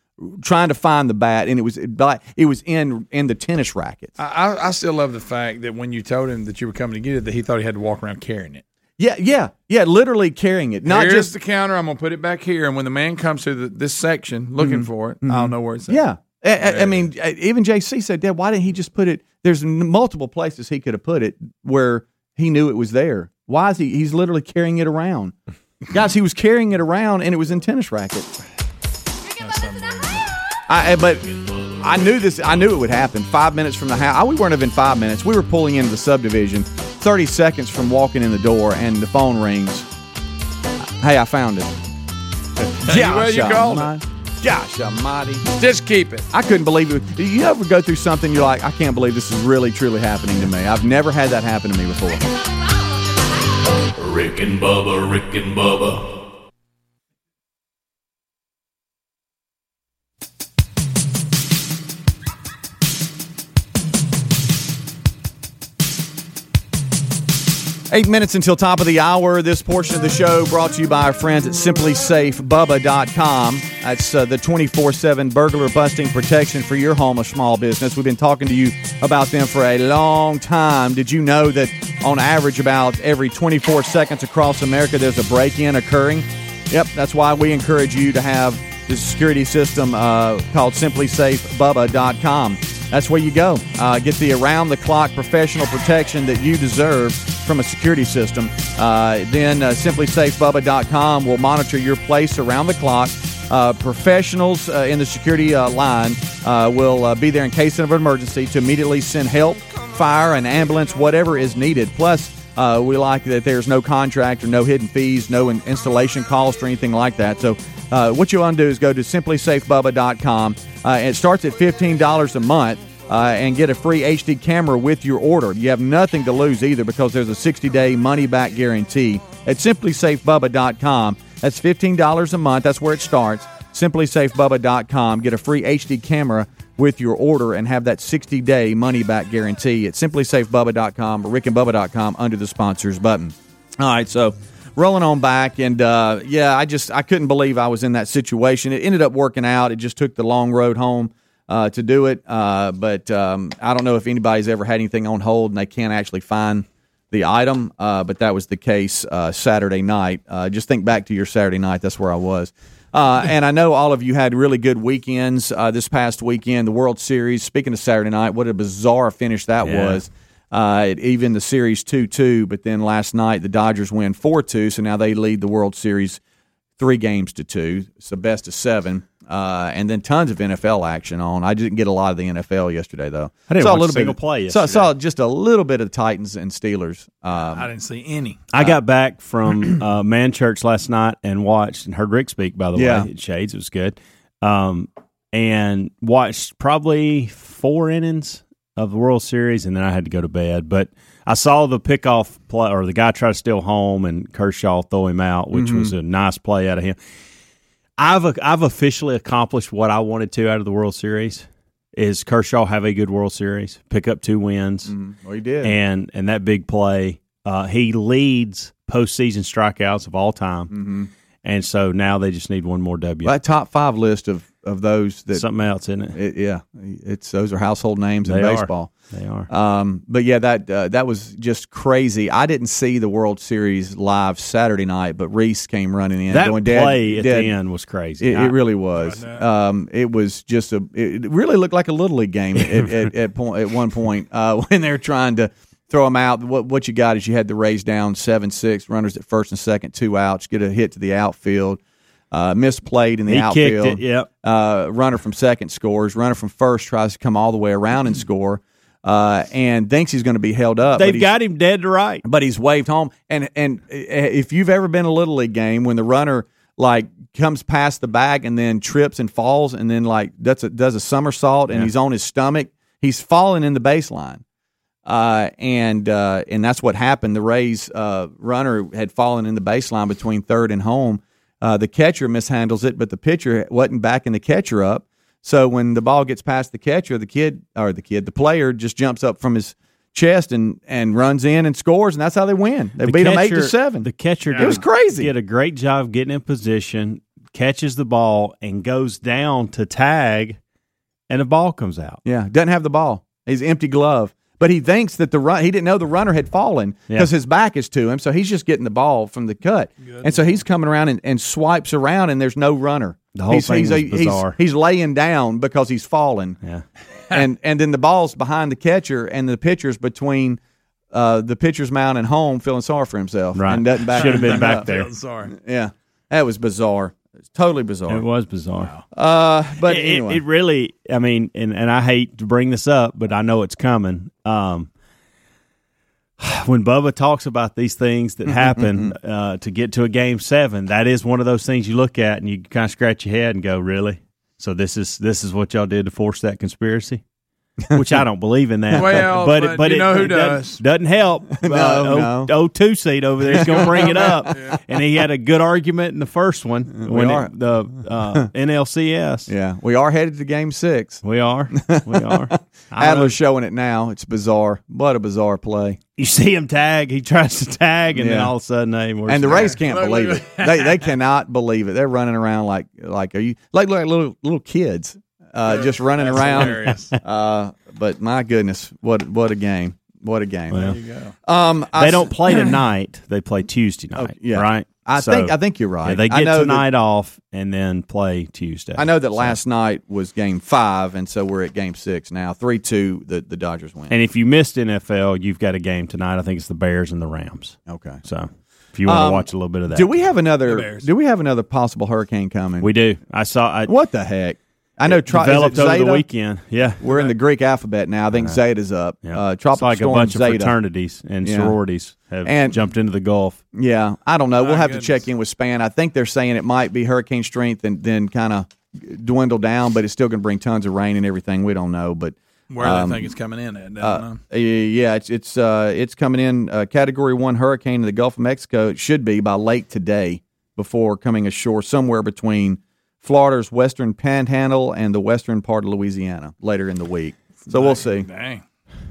trying to find the bat, and it was it was in in the tennis rackets. I, I still love the fact that when you told him that you were coming to get it, that he thought he had to walk around carrying it. Yeah, yeah, yeah. Literally carrying it, not Here's just the counter. I'm gonna put it back here, and when the man comes to the, this section looking for it, I'll know where it's at. Mm-hmm. Yeah. I, I- I mean, uh, even JC said, "Dad, why didn't he just put it?" There's n- multiple places he could have put it where he knew it was there. Why is he? He's literally carrying it around, guys. He was carrying it around, and it was in tennis racket. Rick and Bubba's in Ohio. I, I- but I knew this. I knew it would happen. Five minutes from the house, we weren't even five minutes. We were pulling into the subdivision. Thirty seconds from walking in the door, and the phone rings. Hey, I found it. Well, you called it. Almighty. Gosh almighty. Just keep it. I couldn't believe it. Do You ever go through something you're like, I can't believe this is really, truly happening to me. I've never had that happen to me before. Rick and Bubba, Rick and Bubba. Eight minutes until top of the hour. This portion of the show brought to you by our friends at simplisafebubba.com. That's uh, the 24 7 burglar busting protection for your home or small business. We've been talking to you about them for a long time. Did you know that on average, about every 24 seconds across America, there's a break in occurring? Yep, that's why we encourage you to have the security system uh, called simplisafebubba.com. That's where you go. Uh, get the around the clock professional protection that you deserve from a security system. Uh, then uh, simplisafebubba.com will monitor your place around the clock. Uh, professionals uh, in the security uh, line uh, will be there in case of an emergency to immediately send help, fire, an ambulance, whatever is needed. Plus, uh, we like that there's no contract or no hidden fees, no in- installation cost or anything like that. So, uh, what you want to do is go to simplisafebubba.com. Uh, it starts at $15 a month uh, and get a free HD camera with your order. You have nothing to lose either because there's a 60 day money back guarantee at simplisafebubba.com. That's $15 a month. That's where it starts. SimpliSafeBubba.com. Get a free HD camera with your order and have that 60 day money back guarantee at SimpliSafeBubba.com or RickandBubba.com under the sponsors button. All right, so rolling on back, and uh, yeah, I just I couldn't believe I was in that situation. It ended up working out. It just took the long road home uh, to do it, uh, but um, I don't know if anybody's ever had anything on hold and they can't actually find the item. Uh, but that was the case uh, Saturday night. Uh, just think back to your Saturday night. That's where I was. Uh, and I know all of you had really good weekends uh, this past weekend. The World Series. Speaking of Saturday night, what a bizarre finish that Yeah. was. Uh, it, even the series two two, but then last night the Dodgers win four two, so now they lead the World Series three games to two. It's the best of seven, uh, and then tons of NFL action on. I didn't get a lot of the NFL yesterday though. I didn't saw watch a little a single bit, play Saw, yesterday. saw just a little bit of the Titans and Steelers. Um, I didn't see any. I got back from uh, Man Church last night and watched and heard Rick speak. By the Yeah. way, Shades it was good, um, and watched probably four innings of the World Series, and then I had to go to bed. But I saw the pickoff play, or the guy try to steal home, and Kershaw throw him out, which was a nice play out of him. I've I've officially accomplished what I wanted to out of the World Series. Is Kershaw have a good World Series, pick up two wins, well, he did. and and that big play, uh, he leads postseason strikeouts of all time, Mm-hmm. and so now they just need one more W. that top five list of of those that Something else, isn't it? it, yeah, it's those are household names in They are. baseball. They are. Um, but yeah, that uh, that was just crazy. I didn't see the World Series live Saturday night, but Reese came running in. that going, play at Dad," the end was crazy. It, I- it really was. Um, it was just a. It really looked like a little league game at, at, at point at one point uh, when they were trying to throw them out. What what you got is you had to raise down seven six runners at first and second, two outs, get a hit to the outfield. Uh, misplayed in the he outfield. kicked it. Yep. Uh, runner from second scores. Runner from first tries to come all the way around and score, uh, and thinks he's going to be held up. They've got him dead to right. but he's waved home. And and uh, if you've ever been in a little league game when the runner like comes past the bag and then trips and falls and then like does a, does a somersault and Yeah. he's on his stomach, he's falling in the baseline. Uh, and uh, and that's what happened. The Rays uh, runner had fallen in the baseline between third and home. Uh, the catcher mishandles it, but the pitcher wasn't backing the catcher up. So when the ball gets past the catcher, the kid or the kid, the player just jumps up from his chest and and runs in and scores, and that's how they win. They The beat them eight to seven. The catcher did It was crazy. Did a great job getting in position, catches the ball, and goes down to tag, and the ball comes out. Yeah, doesn't have the ball. He's empty glove. But he thinks that the run he didn't know the runner had fallen Yeah. because his back is to him, so he's just getting the ball from the cut. And so he's coming around and, and swipes around and there's no runner. The whole he's, thing he's, was he's- bizarre. He's, laying down because he's fallen. Yeah. and and then the ball's behind the catcher and the pitcher's between uh, the pitcher's mound and home, feeling sorry for himself. Right. And doesn't back Should have been back up. there. Sorry. Yeah, that was bizarre. It's totally bizarre. It was bizarre. Uh, but it, anyway, it really, I mean, and, and I hate to bring this up, but I know it's coming. Um, when Bubba talks about these things that happen uh, to get to a game seven, that is one of those things you look at and you kind of scratch your head and go, "Really? So this is this is what y'all did to force that conspiracy?" Which I don't believe in that. Well, but but but you it, know who it doesn't- does. Doesn't help. No, uh, no. O, O2 seat over there is going to bring it up, and he had a good argument in the first one when are. it, the uh, NLCS. yeah, we are headed to game six. We are. We are. I don't. Adler's showing it now. It's bizarre. but a bizarre play. You see him tag. He tries to tag, and then all of a sudden, hey, we're And the scared. Rays can't believe it. They they cannot believe it. They're running around like like are you like like little little kids, uh, just running That's around. Uh, but my goodness, what what a game! What a game! Well, There you go. um, I they s- don't play tonight. They play Tuesday night. yeah. Right. I So, think I think you're right. yeah, they I get know tonight That, off and then play Tuesday. I know that last night was game five, and so we're at game six now. Three two, the the Dodgers win. And if you missed NFL, you've got a game tonight. I think it's the Bears and the Rams. okay. So if you want to Um, watch a little bit of that, Do we have another? Do we have another possible hurricane coming? We do. I saw. I What the heck? I know. Tri- is it developed over the weekend. Yeah. We're in the Greek alphabet now. I think Zeta's up. Yeah. Uh, it's tropical like a storm bunch Zeta. of fraternities and Yeah. sororities have And- jumped into the Gulf. Yeah, I don't know. My we'll have goodness. to check in with Spann. I think they're saying it might be hurricane strength and then kind of dwindle down, but it's still going to bring tons of rain and everything. We don't know, but Where Um, they think it's coming in at? Don't uh, know. uh, yeah, it's it's uh, it's coming in uh, Category One hurricane in the Gulf of Mexico. It should be by late today before coming ashore somewhere between Florida's western panhandle and the western part of Louisiana later in the week. So we'll see. Dang.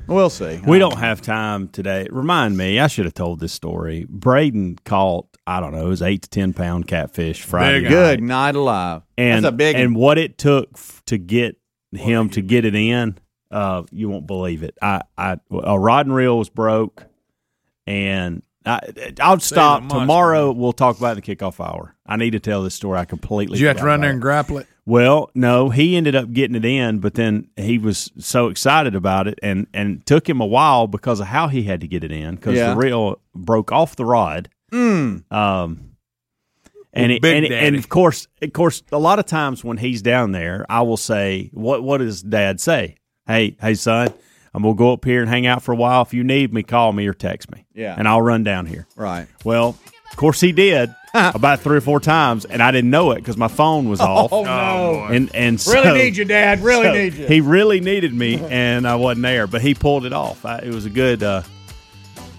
We'll see. We don't have time today. Remind me, I should have told this story. Braden caught, I don't know, it was eight to ten pound catfish Friday. Big. night. Good night alive. and That's a big. and what it took f- to get him to get it in, uh, you won't believe it. I, I a rod and reel was broke, and I, I'll stop much, tomorrow. We'll talk about the kickoff hour. I need to tell this story. I completely. Did you have to run there and grapple it? Well, no, he ended up getting it in, but then he was so excited about it, and and took him a while because of how he had to get it in because Yeah. the reel broke off the rod. Mm. Um, and it, and, and of course, of course, a lot of times when he's down there, I will say, "What what does Dad say? Hey, hey, son, I'm gonna go up here and hang out for a while. If you need me, call me or text me. Yeah. and I'll run down here. Right. Well, of course, he did about three or four times, and I didn't know it because my phone was off. Oh no. And and so, Really need you, Dad. Really so need you. He really needed me, and I wasn't there, but he pulled it off. I, it was a good. Uh,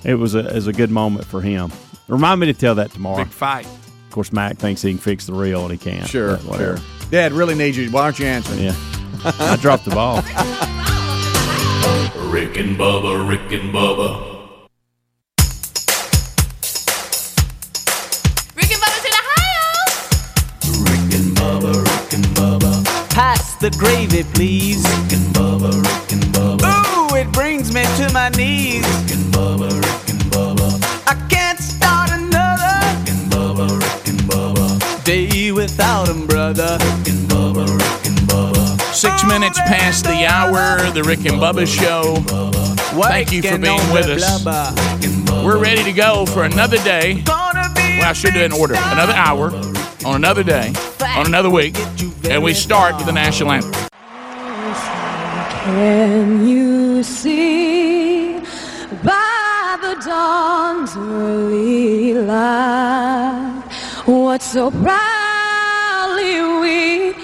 it was a it was a good moment for him. Remind me to tell that tomorrow. Big fight. Of course, Mac thinks he can fix the reel, and he can't. Sure, whatever. sure. Dad really needs you. Why aren't you answering? Yeah, I dropped the ball. Rick and Bubba, Rick and Bubba. Rick and Bubba's in Ohio. Rick and Bubba, Rick and Bubba. Pass the gravy, please. Rick and Bubba, Rick and Bubba. Ooh, it brings me to my knees. Rick and Bubba, Rick and Bubba. I can't start another Rick and Bubba, Rick and Bubba. day without 'em, brother. Rick and Six minutes past the hour, the Rick and Bubba Show. Thank you for being with us. We're ready to go for another day. Well, I should do it in order. Another hour, on another day, on another week, and we start with the national anthem. Can you see by the dawn's early light what so proudly we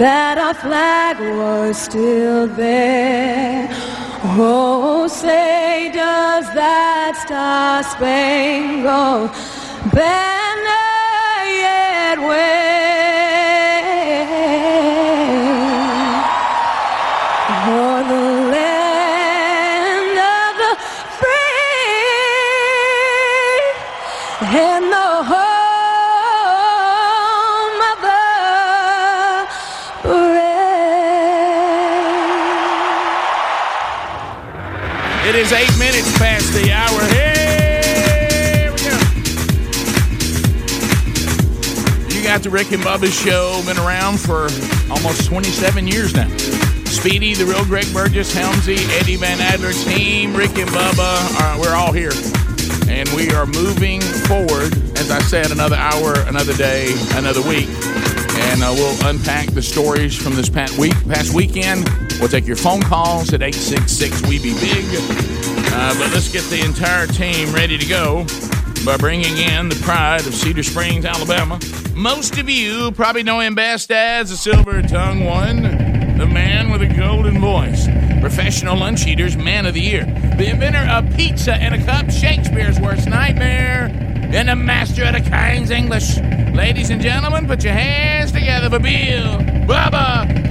that our flag was still there. Oh, say does that star spangled banner yet wave? Is eight minutes past the hour. Here we go. You got the Rick and Bubba show, been around for almost 27 years now. Speedy, the real Greg Burgess, Helmsy, Eddie Van Adler team, Rick and Bubba, uh, we're all here. And we are moving forward, as I said, another hour, another day, another week. And uh, we'll unpack the stories from this past week, past weekend. We'll take your phone calls at 866 We Be Big. Uh, but let's get the entire team ready to go by bringing in the pride of Cedar Springs, Alabama. Most of you probably know him best as the Silver Tongue One, the man with a golden voice, professional lunch eaters, man of the year, the inventor of pizza and a cup, Shakespeare's worst nightmare, and the master of the King's English. Ladies and gentlemen, put your hands together for Bill Bubba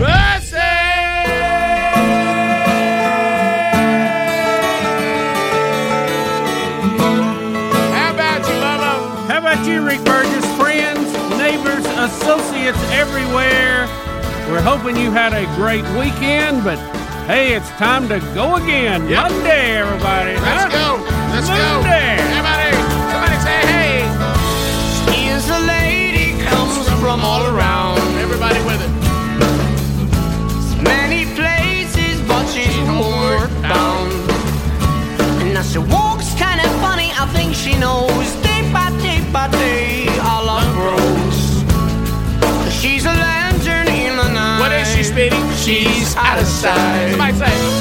How about you, Bubba? How about you, Rick Burgess? Friends, neighbors, associates everywhere. We're hoping you had a great weekend, but hey, it's time to go again. Yep. Monday, everybody. Let's huh? go. Let's Monday. go. From all around. Everybody with it. Many places, but she's homeward bound. And now she walks kind of funny, I think she knows. Day by day by day, our love grows. She's a lantern in the night. What is she, Speedy? She's out of sight. Somebody say.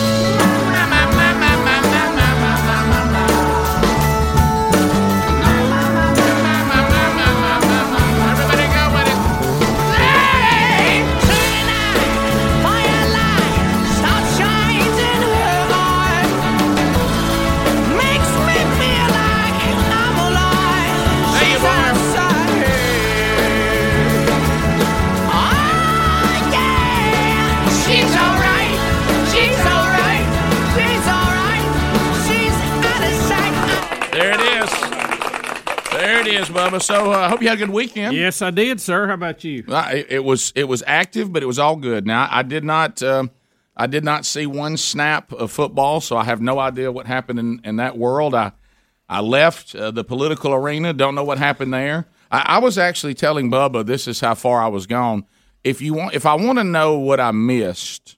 Is, Bubba. So I uh, hope you had a good weekend. Yes, I did, sir. How about you? Uh, It, it was it was active, but it was all good. Now I did not um I did not see one snap of football, so I have no idea what happened in, in that world. I I left uh, the political arena. Don't know what happened there. I, I was actually telling Bubba this is how far I was gone. If you want, if I want to know what I missed,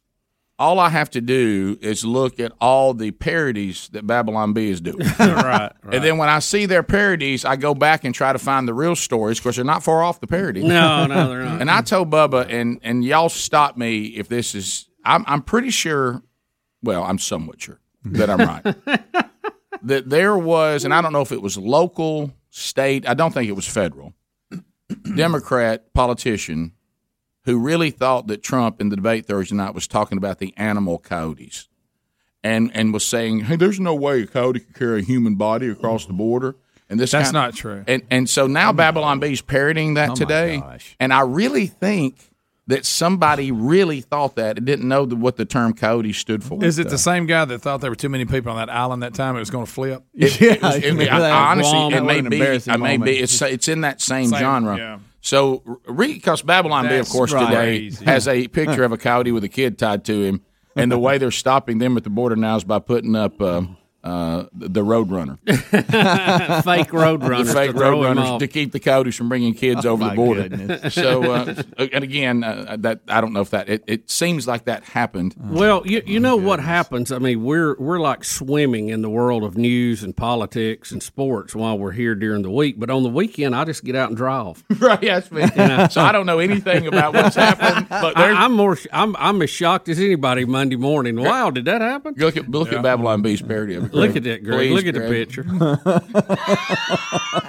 all I have to do is look at all the parodies that Babylon Bee is doing. right, And then when I see their parodies, I go back and try to find the real stories because they're not far off the parody. No, no, they're not. And I told Bubba, and and y'all stop me if this is. I'm I'm pretty sure. Well, I'm somewhat sure that I'm right. that there was, and I don't know if it was local, state. I don't think it was federal. Democrat politician who really thought that Trump in the debate Thursday night was talking about the animal coyotes, and and was saying, "Hey, there's no way a coyote could carry a human body across the border." And this That's kind- not true. And and so now Babylon Bee's parroting that Oh, today, and I really think that somebody really thought that and didn't know the, what the term coyote stood for. Is it the same guy that thought there were too many people on that island that time? It was going to flip. It, it was, it, I- honestly, it may be. I may moment. be. It's it's in that same, Same, genre. yeah. So, because Babylon Bee, of That's course, today crazy. has a picture of a coyote with a kid tied to him, and the way they're stopping them at the border now is by putting up uh, uh, the road runner, fake road runners. fake to road runners to keep the coyotes from bringing kids Oh, over the border. goodness. So, uh, and again, uh, that I don't know if that it, it seems like that happened. Well, you, you know what happens. I mean, we're we're like swimming in the world of news and politics and sports while we're here during the week. But on the weekend, I just get out and drive. right, that's me. So I don't know anything about what's happened, but I, I'm more. I'm I'm as shocked as anybody Monday morning. Wow, did that happen? Look at look at Babylon Bee's parody of it. Look at that, Greg. Please, Look at the picture.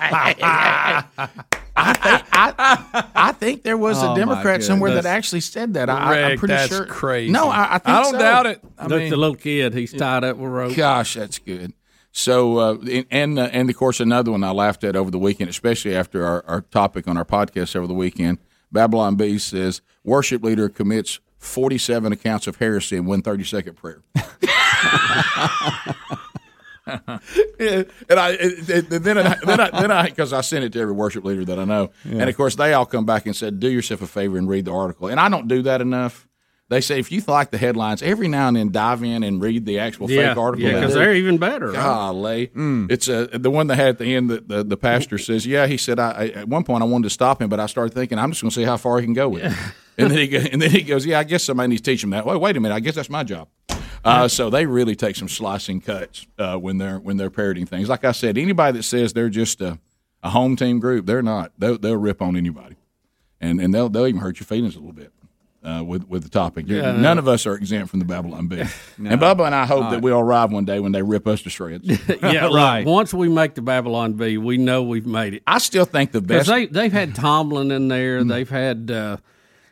I think I, I think there was Oh, a my Democrat somewhere that actually said that. I, I- I'm Rick, pretty that's sure. crazy. No, I, I think I don't so. doubt it. I Look, mean- the little kid, he's tied up with rope. Gosh, that's good. So, uh, and and, uh, and of course, another one I laughed at over the weekend, especially after our, our topic on our podcast over the weekend. Babylon Bee says worship leader commits 47 accounts of heresy in one 30 second prayer. Yeah, and I it- then I, then I then I because I sent it to every worship leader that I know, and of course they all come back and said, "Do yourself a favor and read the article." And I don't do that enough. They say if you like the headlines, every now and then dive in and read the actual Yeah, fake article. yeah, they 'cause do. they're even better, right? Golly, it's uh, the one they had at the end. That the, the pastor says, "Yeah," he said. I, I at one point I wanted to stop him, but I started thinking I'm just going to see how far he can go with it. and then he go, and then he goes, "Yeah, I guess somebody needs to teach him that." Wait, wait a minute, I guess that's my job. Uh, so they really take some slicing cuts uh, when they're when they're parroting things. Like I said, anybody that says they're just a, a home team group, they're not. They'll, they'll rip on anybody, and and they'll they'll even hurt your feelings a little bit. Uh, with with the topic, Yeah, none no. of us are exempt from the Babylon Bee, and Bubba and I hope that we'll arrive one day when they rip us to shreds. yeah, right. Once we make the Babylon Bee, we know we've made it. I still think the best. they they've had Tomlin in there. They've had, uh,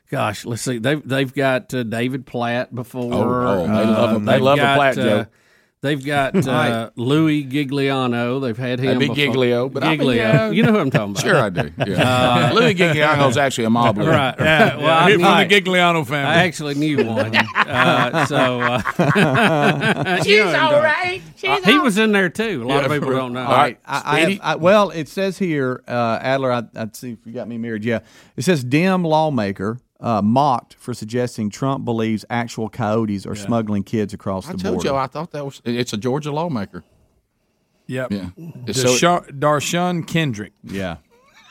gosh, let's see, they've they've got uh, David Platt before. Oh, oh, they Uh, love him. They love a got, Platt uh, joke. They've got uh, Louis Gigliano. They've had him. That'd be before. Giglio, but I mean, Giglio. yeah. You know who I'm talking about? Sure, I do. Yeah. Uh, Louis Gigliano's actually a mob lord. Right. Yeah. Well, I He's knew- from the Gigliano family. I actually knew one. Uh, so uh, She's you know, and, all uh. She's uh, he was in there too. A lot of people don't know. All right. I, I have, I, well, it says here, uh, Adler. I, I'd see if you got me mirrored. Yeah, it says Dem lawmaker uh, mocked for suggesting Trump believes actual coyotes are smuggling kids across I the border. I told you, I thought that was. It's a Georgia lawmaker. Yep. Yeah. It's so- Darsha- Dar'shun Kendrick, yeah,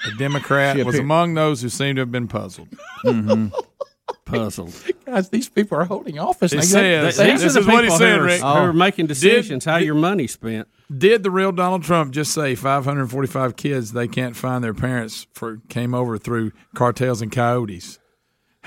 a Democrat, was appeared- among those who seem to have been puzzled. Mm-hmm. Puzzled. Guys, these people are holding office. He They- says, These this are is the what he people said, who are, Rick. who are making Did- decisions how your money's spent. Did the real Donald Trump just say 545 kids they can't find their parents for came over through cartels and coyotes?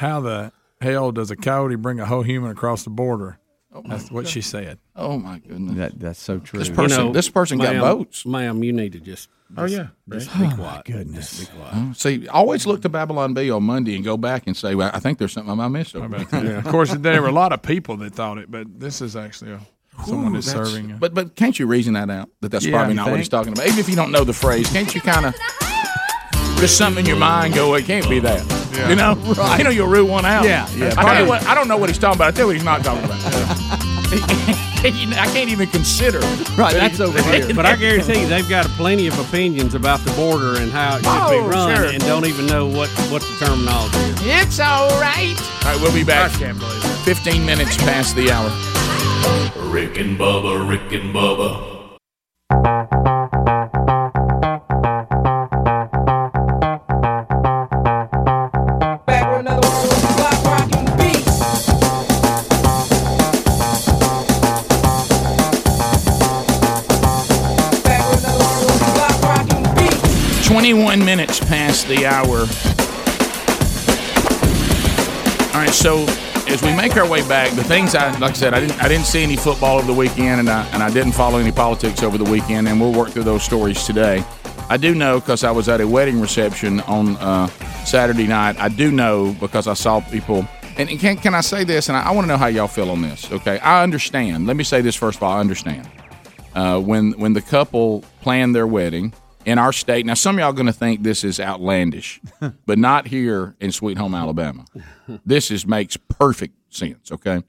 How the hell does a coyote bring a whole human across the border? Oh that's what she said. Oh my goodness. That, that's so true. This person, this person got ma'am, votes. ma'am. You need to just. Oh, yeah. just Oh, be my quiet. Goodness. Just be quiet. Oh, See, always look to Babylon Bee on Monday and go back and say, well, I think there's something I missed. Over there. Of course, there were a lot of people that thought it, but this is actually a, someone Ooh, that's that's- serving. A, But but can't you reason that out? That that's Yeah, probably you not what he's talking about. Even if you don't know the phrase, can't you kind of just something in your mind go? It can't be that. Yeah. You know, Right. you know, you'll rule one out. Yeah, yeah, I, tell you what, I don't know what he's talking about. I tell you what he's not talking about. I can't even consider. Right, that's over here. But I guarantee you, they've got plenty of opinions about the border and how it should Oh, be run, sure. and don't even know what what the terminology is. It's all right. All right, we'll be back. 15 minutes past the hour. Rick and Bubba, Rick and Bubba. So as we make our way back, the things I like I said, I didn't I didn't see any football over the weekend, and I and I didn't follow any politics over the weekend, and we'll work through those stories today. I do know because I was at a wedding reception on uh, Saturday night. I do know because I saw people. And, can, can I say this? And I, I want to know how y'all feel on this. Okay, I understand. Let me say this first of all. I understand uh, when when the couple planned their wedding in our state. Now, some of y'all are going to think this is outlandish, but not here in Sweet Home Alabama. This is makes perfect sense. Okay,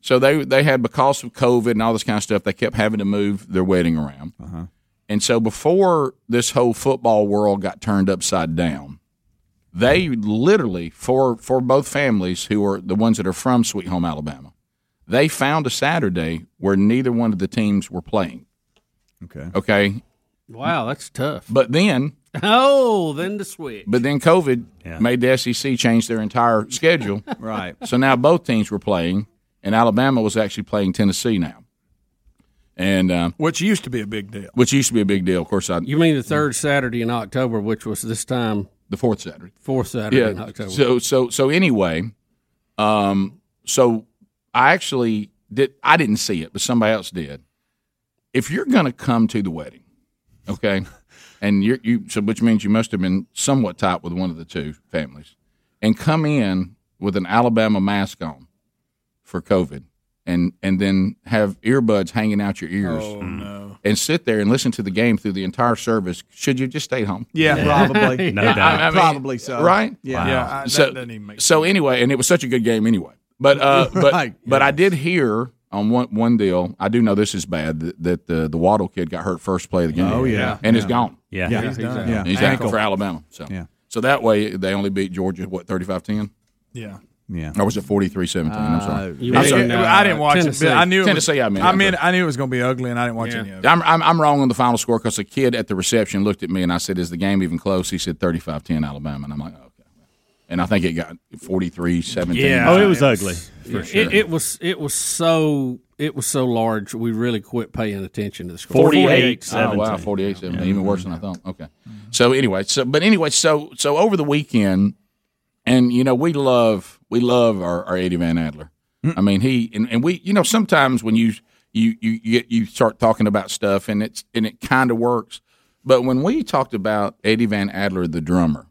so they they had because of COVID and all this kind of stuff, they kept having to move their wedding around. Uh-huh. And so before this whole football world got turned upside down, they literally for for both families who are the ones that are from Sweet Home Alabama, they found a Saturday where neither one of the teams were playing. Okay. Okay. Wow, that's tough. But then Oh, then the switch. but then COVID made the SEC change their entire schedule. Right. So now both teams were playing, and Alabama was actually playing Tennessee now. And uh, which used to be a big deal. which used to be a big deal. Of course, I You mean the third Saturday in October, which was this time the fourth Saturday. fourth Saturday in October? So so so anyway, um, so I actually did. I didn't see it, but somebody else did. If you're going to come to the wedding, Okay, and you're, you so which means you must have been somewhat tight with one of the two families, and come in with an Alabama mask on for COVID, and and then have earbuds hanging out your ears. Oh no! And sit there and listen to the game through the entire service. Should you just stay home? Yeah, probably. No doubt. Probably so. Right? Yeah. Yeah, I, that so, doesn't even make so anyway, and it was such a good game anyway. But uh, but Right, but I did hear on one one deal. I do know this is bad that, that the the Waddle kid got hurt first play of the game. Oh, yeah. and is gone. Yeah. Yeah. He's done. Yeah. He's Ankle. out for Alabama. So Yeah. so that way they only beat Georgia what 35-10? Yeah. Yeah. or was it 43-17? I'm sorry. You I, mean, uh, I didn't watch Tennessee. it. But I knew it was, Tennessee, I mean. I mean, I knew it was going to be ugly, and I didn't watch Yeah. any of it. I'm, I'm, I'm wrong on the final score because a kid at the reception looked at me and I said, "Is the game even close?" He said, "35-10 Alabama," and I'm like, "Okay." And I think it got 43-17. Yeah. Oh, it was ugly. Yeah, sure. it, it was it was so it was so large. We really quit paying attention to the score. 48. Oh wow, 48 17. Even worse than I thought. Okay. So anyway, so but anyway, so so over the weekend, and you know we love we love our, our Eddie Van Adler. Mm. I mean he and, and we you know sometimes when you you you you, get, you start talking about stuff and it's and it kind of works, but when we talked about Eddie Van Adler the drummer.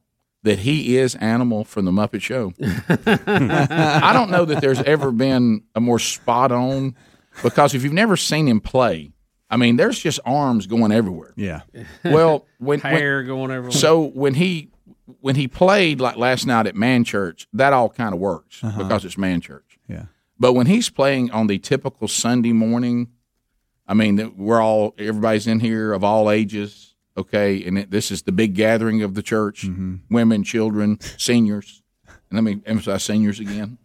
That he is Animal from the Muppet Show. I don't know that there's ever been a more spot on because if you've never seen him play, I mean, there's just arms going everywhere. Yeah. Well, when, when Hair going everywhere. so when he when he played like last night at Man Church, that all kind of works uh-huh. because it's Man Church. Yeah. But when he's playing on the typical Sunday morning, I mean, that we're all everybody's in here of all ages, okay, and it, this is the big gathering of the church: mm-hmm. women, children, seniors. And let me emphasize seniors again.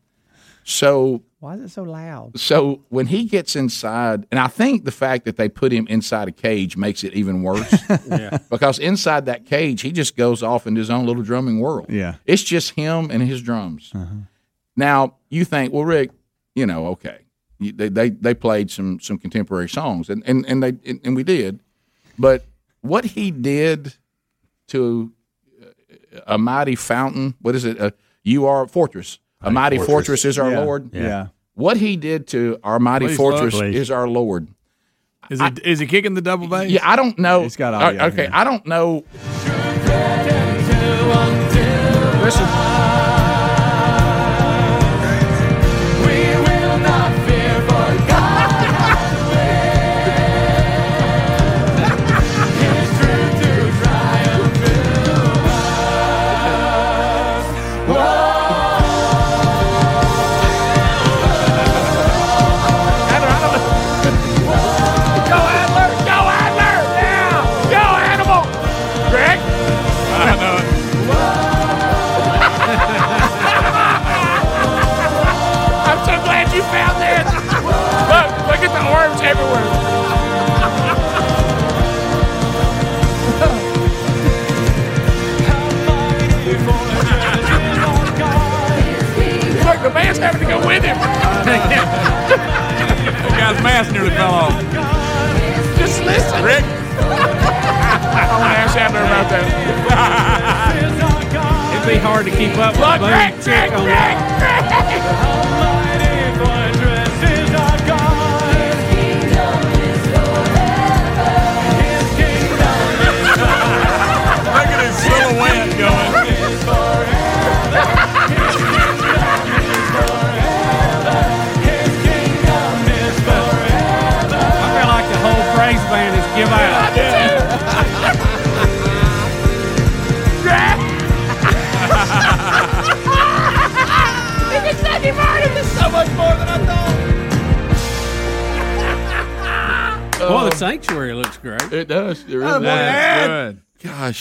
So Why is it so loud? so when he gets inside, and I think the fact that they put him inside a cage makes it even worse. Yeah. Because inside that cage, he just goes off into his own little drumming world. Yeah. It's just him and his drums. Uh-huh. Now you think, well, Rick, you know, okay, they they, they played some some contemporary songs, and and and they and we did, but what he did to uh, a mighty fountain, what is it? Uh, you are a fortress. A mighty fortress, is our Yeah. Lord. Yeah. What he did to our mighty Please, fortress Lord. Please. is our Lord. Is he, is he kicking the double bass? Yeah, I don't know. He's got audio, Uh, okay, yeah. I don't know. Listen.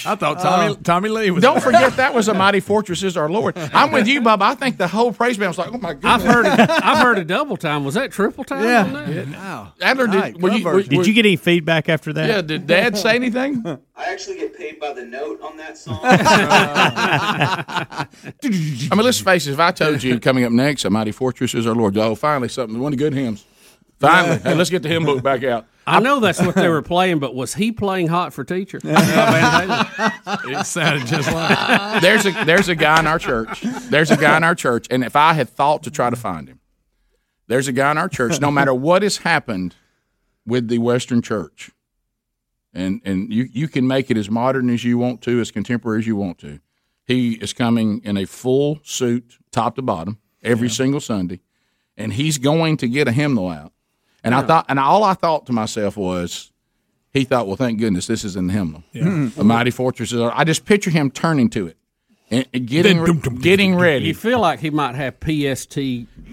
I thought Tommy uh, Tommy Lee was. Don't forget that was a mighty fortress is our Lord. I'm with you, Bubba. I think the whole praise band was like, oh my god. I've heard it, I've heard a double time. Was that triple time? Yeah. on that? Wow. Adler, Right, did, were you, were, Did you get any feedback after that? Yeah, did Dad say anything? I actually get paid by the note on that song. I mean, let's face it. If I told you coming up next, a mighty fortress is our Lord. Oh, finally, something. One of the good hymns. Finally, hey, let's get the hymn book back out. I know that's what they were playing, but was he playing hot for teacher? Van It sounded just like. There's a there's a guy in our church. There's a guy in our church, and if I had thought to try to find him, there's a guy in our church. No matter what has happened with the Western Church, and and you you can make it as modern as you want to, as contemporary as you want to. He is coming in a full suit, top to bottom, every single Sunday, and he's going to get a hymnal out. And I thought, and all I thought to myself was, he thought, well, thank goodness this is in the hymnal. Yeah. A mighty fortress. is I just picture him turning to it and, and getting re- getting ready. You feel like he might have PST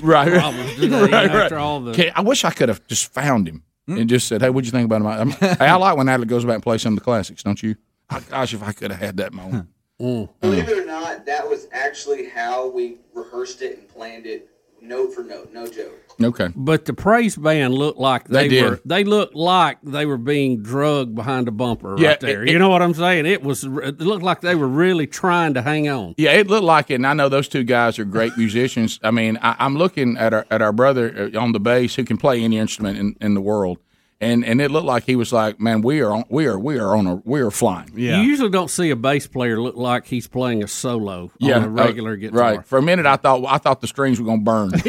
right, problems today right, right. after all the. I wish I could have just found him and mm. just said, "Hey, what'd you think about him?" I'm, hey, I like when Adler goes back and plays some of the classics, don't you? Oh, gosh, if I could have had that moment. Mm. Believe it or not, that was actually how we rehearsed it and planned it, note for note, no joke. Okay. But the praise band looked like they, They were. They looked like they were being drugged behind a bumper Yeah, right there. it- you know what I'm saying? It was. It looked like they were really trying to hang on. Yeah, it looked like it, and I know those two guys are great musicians. I mean, I, I'm looking at our at our brother uh, on the bass who can play any instrument in, in the world, and and it looked like he was like, "Man, we are on, we are we are on a we are flying." Yeah. You usually don't see a bass player look like he's playing a solo Yeah, on a regular uh, guitar. Right. For a minute, I thought I thought the strings were going to burn.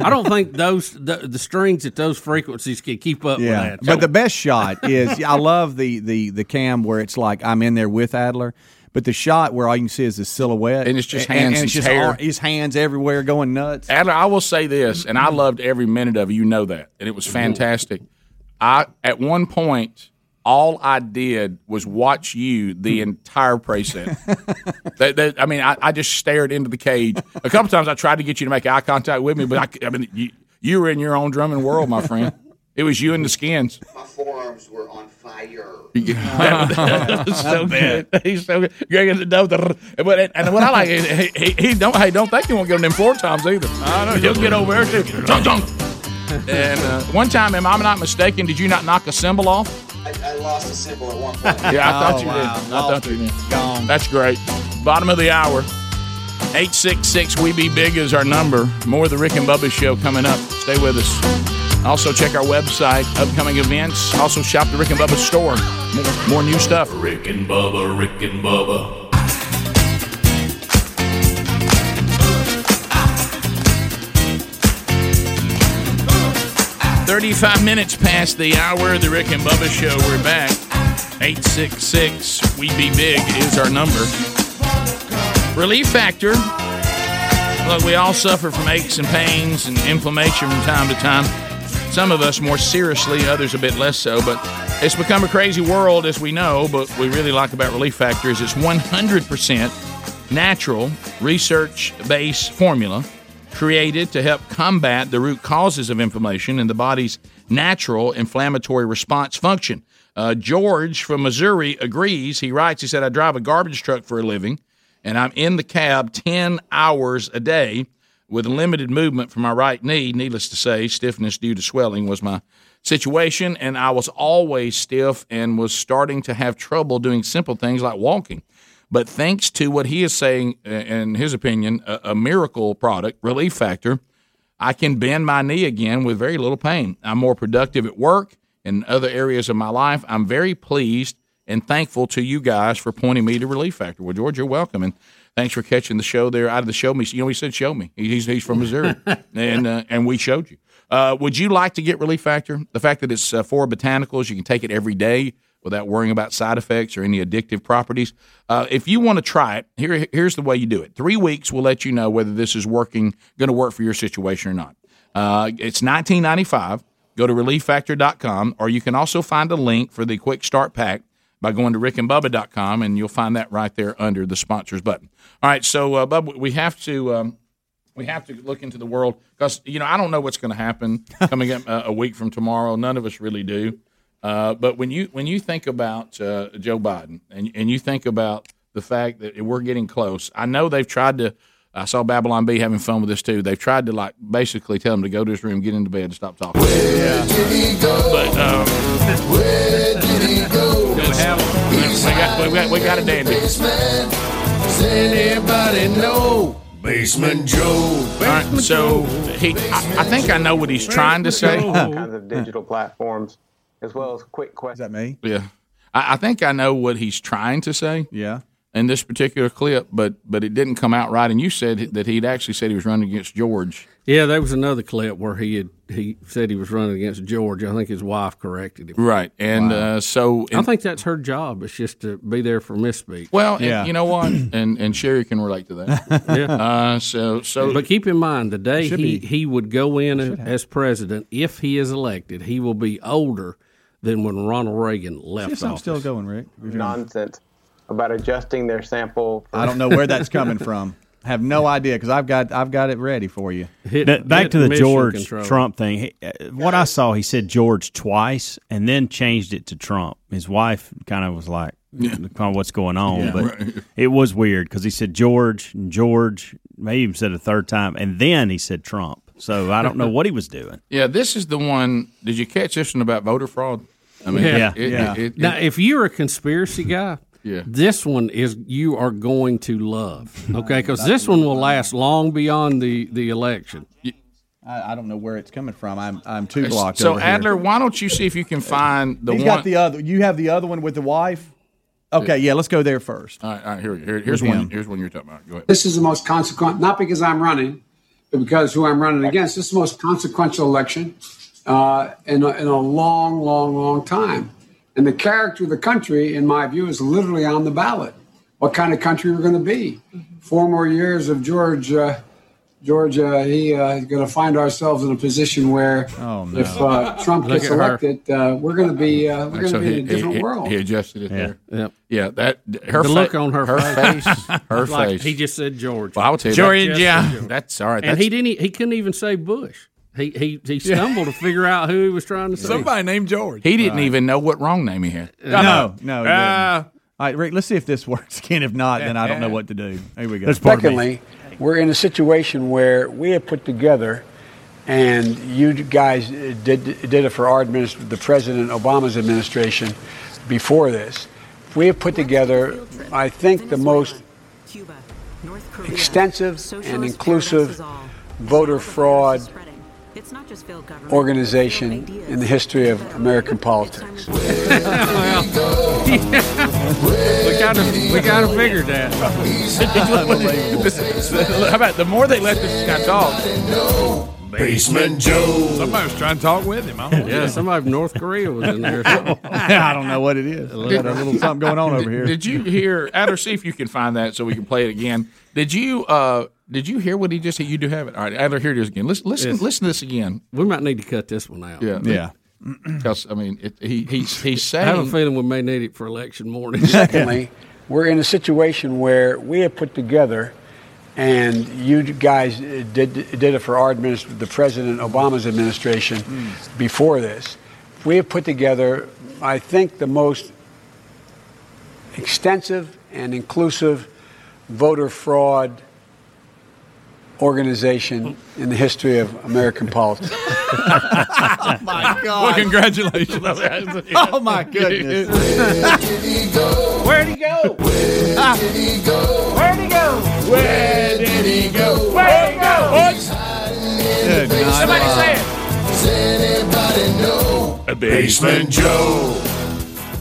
I don't think those the, the strings at those frequencies can keep up Yeah, with that. but the best shot is I love the the the cam where it's like I'm in there with Adler, but the shot where all you can see is the silhouette And it's just hands and and it's just hair. ar- his hands everywhere going nuts. Adler, I will say this, and I loved every minute of it. You know that, and it was fantastic. I at one point, all I did was watch you the entire praise set. that, that, I mean, I, I just stared into the cage. A couple times, I tried to get you to make eye contact with me, but I mean, you, you were in your own drumming world, my friend. It was you and the skins. My forearms were on fire. That was so good. He's so good. Greg in the dough. But and what I like is he, he, he don't hey don't think he won't get them four times either. I know He'll get over there too. Dunk, dunk. And uh, one time, am I not mistaken? Did you not knock a cymbal off? I, I lost a symbol at one point. Yeah, I thought Oh, you wow. did. I Lost thought you did. Gone. That's great. Bottom of the hour. 866 We Be Big is our number. More of the Rick and Bubba show coming up. Stay with us. Also, check our website, upcoming events. Also, shop the Rick and Bubba store. More, more new stuff. Rick and Bubba, Rick and Bubba. 35 minutes past the hour of the Rick and Bubba show. We're back. 866 We Be Big is our number. Relief Factor. Look, we all suffer from aches and pains and inflammation from time to time. Some of us more seriously, others a bit less so. But it's become a crazy world, as we know. But we really like about Relief Factor is it's 100% natural, research based formula created to help combat the root causes of inflammation and the body's natural inflammatory response function. Uh, George from Missouri agrees. He writes, he said, I drive a garbage truck for a living, and I'm in the cab 10 hours a day with limited movement from my right knee. Needless to say, stiffness due to swelling was my situation, and I was always stiff and was starting to have trouble doing simple things like walking. But thanks to what he is saying, uh, in his opinion, a, a miracle product, Relief Factor, I can bend my knee again with very little pain. I'm more productive at work and other areas of my life. I'm very pleased and thankful to you guys for pointing me to Relief Factor. Well, George, you're welcome, and thanks for catching the show there out of the show me. You know, he said show me. He's he's from Missouri, and uh, and we showed you. Uh, would you like to get Relief Factor? The fact that it's uh, four botanicals, you can take it every day without worrying about side effects or any addictive properties. Uh, if you want to try it, here here's the way you do it. Three weeks will let you know whether this is working, going to work for your situation or not. Uh, it's 19.95. Go to relieffactor.com, or you can also find a link for the quick start pack by going to rickandbubba.com, and you'll find that right there under the sponsors button. All right, so uh, Bubba, we have to. Um, we have to look into the world because you know I don't know what's going to happen coming up uh, a week from tomorrow. None of us really do. Uh, but when you when you think about uh, Joe Biden and and you think about the fact that we're getting close, I know they've tried to. I saw Babylon Bee having fun with this too. They've tried to like basically tell him to go to his room, get into bed, and stop talking. Where did he go? But um, got we got we got a dandy. Basement. Does anybody know? Basement Joe. Basement All right, so he, I, I think I know what he's trying to say. kinds of digital platforms, as well as quick questions. Is that me? Yeah, I, I think I know what he's trying to say. Yeah. In this particular clip, but but it didn't come out right. And you said that he'd actually said he was running against George Yeah, there was another clip where he had he said he was running against George. I think his wife corrected him. Right, and uh, so I think that's her job. It's just to be there for misspeak. Well, and you know what, and and Sherry can relate to that. Yeah. Uh, so so, but keep in mind, the day he, be. he would go in as president, if he is elected, he will be older than when Ronald Reagan left office. going, Rick. Nonsense about adjusting their sample. For I don't know where that's coming from. Have no idea because I've got I've got it ready for you. That- back to the George Trump thing. He, uh, what I saw, he said George twice and then changed it to Trump. His wife kind of was like, kind of what's going on, Yeah. but Right. it was weird because he said George and George, maybe even said a third time, and then he said Trump. So I don't know what he was doing. yeah, this is the one. Did you catch this one about voter fraud? I Yeah. it- Yeah. it- it- now, if you're a conspiracy guy, Yeah. this one is you are going to love. Okay, because this one will last long beyond the the election. I, I don't know where it's coming from. I'm I'm too blocked. so over here. Adler, why don't you see if you can find the He's one? got the other. You have the other one with the wife. Okay, yeah, let's go there first. all right, all right, here, here, here's With one. him. Here's one you're talking about. Go ahead. This is the most consequent, not because I'm running, but because who I'm running against. This is the most consequential election uh, in, a, in a long, long, long time. And the character of the country, in my view, is literally on the ballot. What kind of country we're going to be? Four more years of George. Uh, George, uh, he uh, is going to find ourselves in a position where, no. if uh, Trump gets elected, uh, we're going to be uh, we're going to So be he, in a different he, world. he adjusted it Yeah. there. Yep. Yeah, that her the fa- look on her, her face, her It's like face. He just said George. Well, I will tell you, Georgia. that- yeah, that's all right. and he didn't. e- He couldn't even say Bush. He he he stumbled to figure out who he was trying to say. Somebody named George. he didn't even know what wrong name he had. No, no. it Ah. didn't. All right, Rick. Let's see if this works again. If not, then I don't know what to do. Here we go. Secondly, we're in a situation where we have put together, and you guys uh, did did it for our administration, the President Obama's administration, before this. We have put together, I think, the most extensive and inclusive voter fraud organization in the history of American politics. we kind of we kind of figured that. How about the more they let this guy talk? Basement Joe. Somebody was trying to talk with him. I. Yeah, somebody from North Korea was in there. I don't know what it is. Got a little something going on over here. Did you hear Adler? See if you can find that so we can play it again. Did you uh did you hear what he just said? You do have it. All right, Adler, here it is again. Listen, listen, Yes. listen to this again. We might need to cut this one out. Yeah, Yeah. Because I mean, it, he he's he's I have a feeling we may need it for election morning. Secondly, we're in a situation where we have put together, and you guys did did it for our administration, the President Obama's administration hmm. before this. We have put together, I think, the most extensive and inclusive voter fraud organization in the history of American politics. oh my God! Well, congratulations. oh my goodness! Where'd he go? Where'd he go? Where'd he go? Where did he go? Where'd he go? Good night. Somebody say it. Does anybody A basement Joe.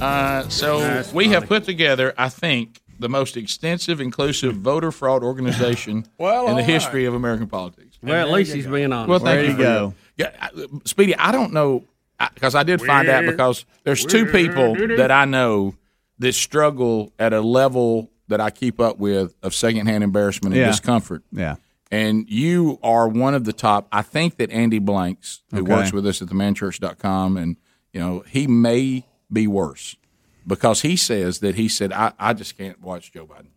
Uh, so we have put together, I think, the most extensive, inclusive voter fraud organization Well, in all the right. history of American politics. well, at least he's being honest. Well, thank There you you go. that. Yeah, Speedy, I don't know because I did find out because there's two people that I know that struggle at a level that I keep up with of secondhand embarrassment and Yeah. discomfort. Yeah. And you are one of the top. I think that Andy Blanks, who Okay. works with us at themanchurch.com, and you know he may be worse because he says that he said I, I just can't watch Joe Biden.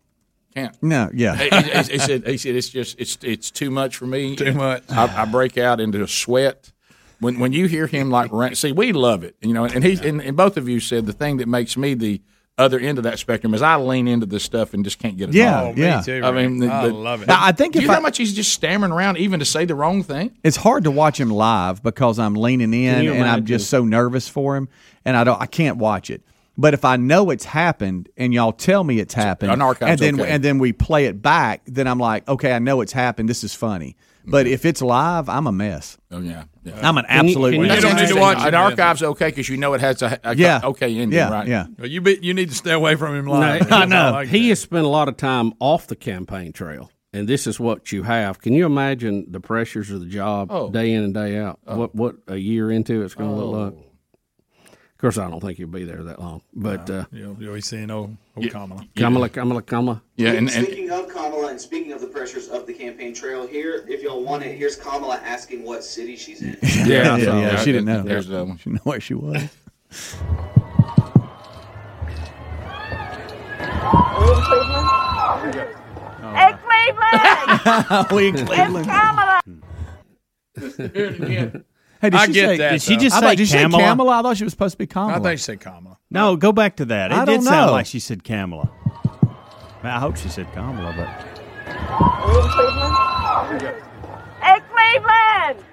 Can't. No. Yeah. he- he said, he said it's just it's it's too much for me. Too much. I, I break out into a sweat when when you hear him like rant. See, we love it, you know. And he and, and both of you said the thing that makes me the other end of that spectrum is I lean into this stuff and just can't get it. Yeah, off. yeah. Oh, me too. I mean, Rick. the- I the- love it. Now, I think Do if you know I, how much he's just stammering around even to say the wrong thing? it's hard to watch him live because I'm leaning in and I'm just so nervous for him, and I don't, I can't watch it. But if I know it's happened and y'all tell me it's happened, an archive's and then okay. and then we play it back, then I'm like, okay, I know it's happened. This is funny. But mm-hmm. if it's live, I'm a mess. Oh yeah, yeah. I'm an Can you- absolute can you- mess. You don't need to Interesting. watch An archive's okay because you know it has a, a Yeah. okay ending, yeah, right? Yeah. Well, you be, you need to stay away from him No, live. I know. Like he that. has spent a lot of time off the campaign trail. and this is what you have. Can you imagine the pressures of the job Oh. day in and day out? Oh. What what a year into it's going to look oh. like? Of course, I don't think you'll be there that long, but uh, You'll, you'll be seeing old, old Kamala. Kamala, Kamala, Kamala. Yeah, and, and speaking of Kamala and speaking of the pressures of the campaign trail, here, if y'all want it, here's Kamala asking what city she's in. Yeah, I yeah, saw yeah, she didn't know. There's that one. She know where she was. Hey, Cleveland! we it's Kamala! Hey, did I she get say, that, Did she though. just I say thought, did she say Kamala? Kamala? I thought she was supposed to be Kamala. I think she said Kamala. No, go back to that. It I did don't sound know. like she said Kamala. I hope she said Kamala, but Hey, Cleveland!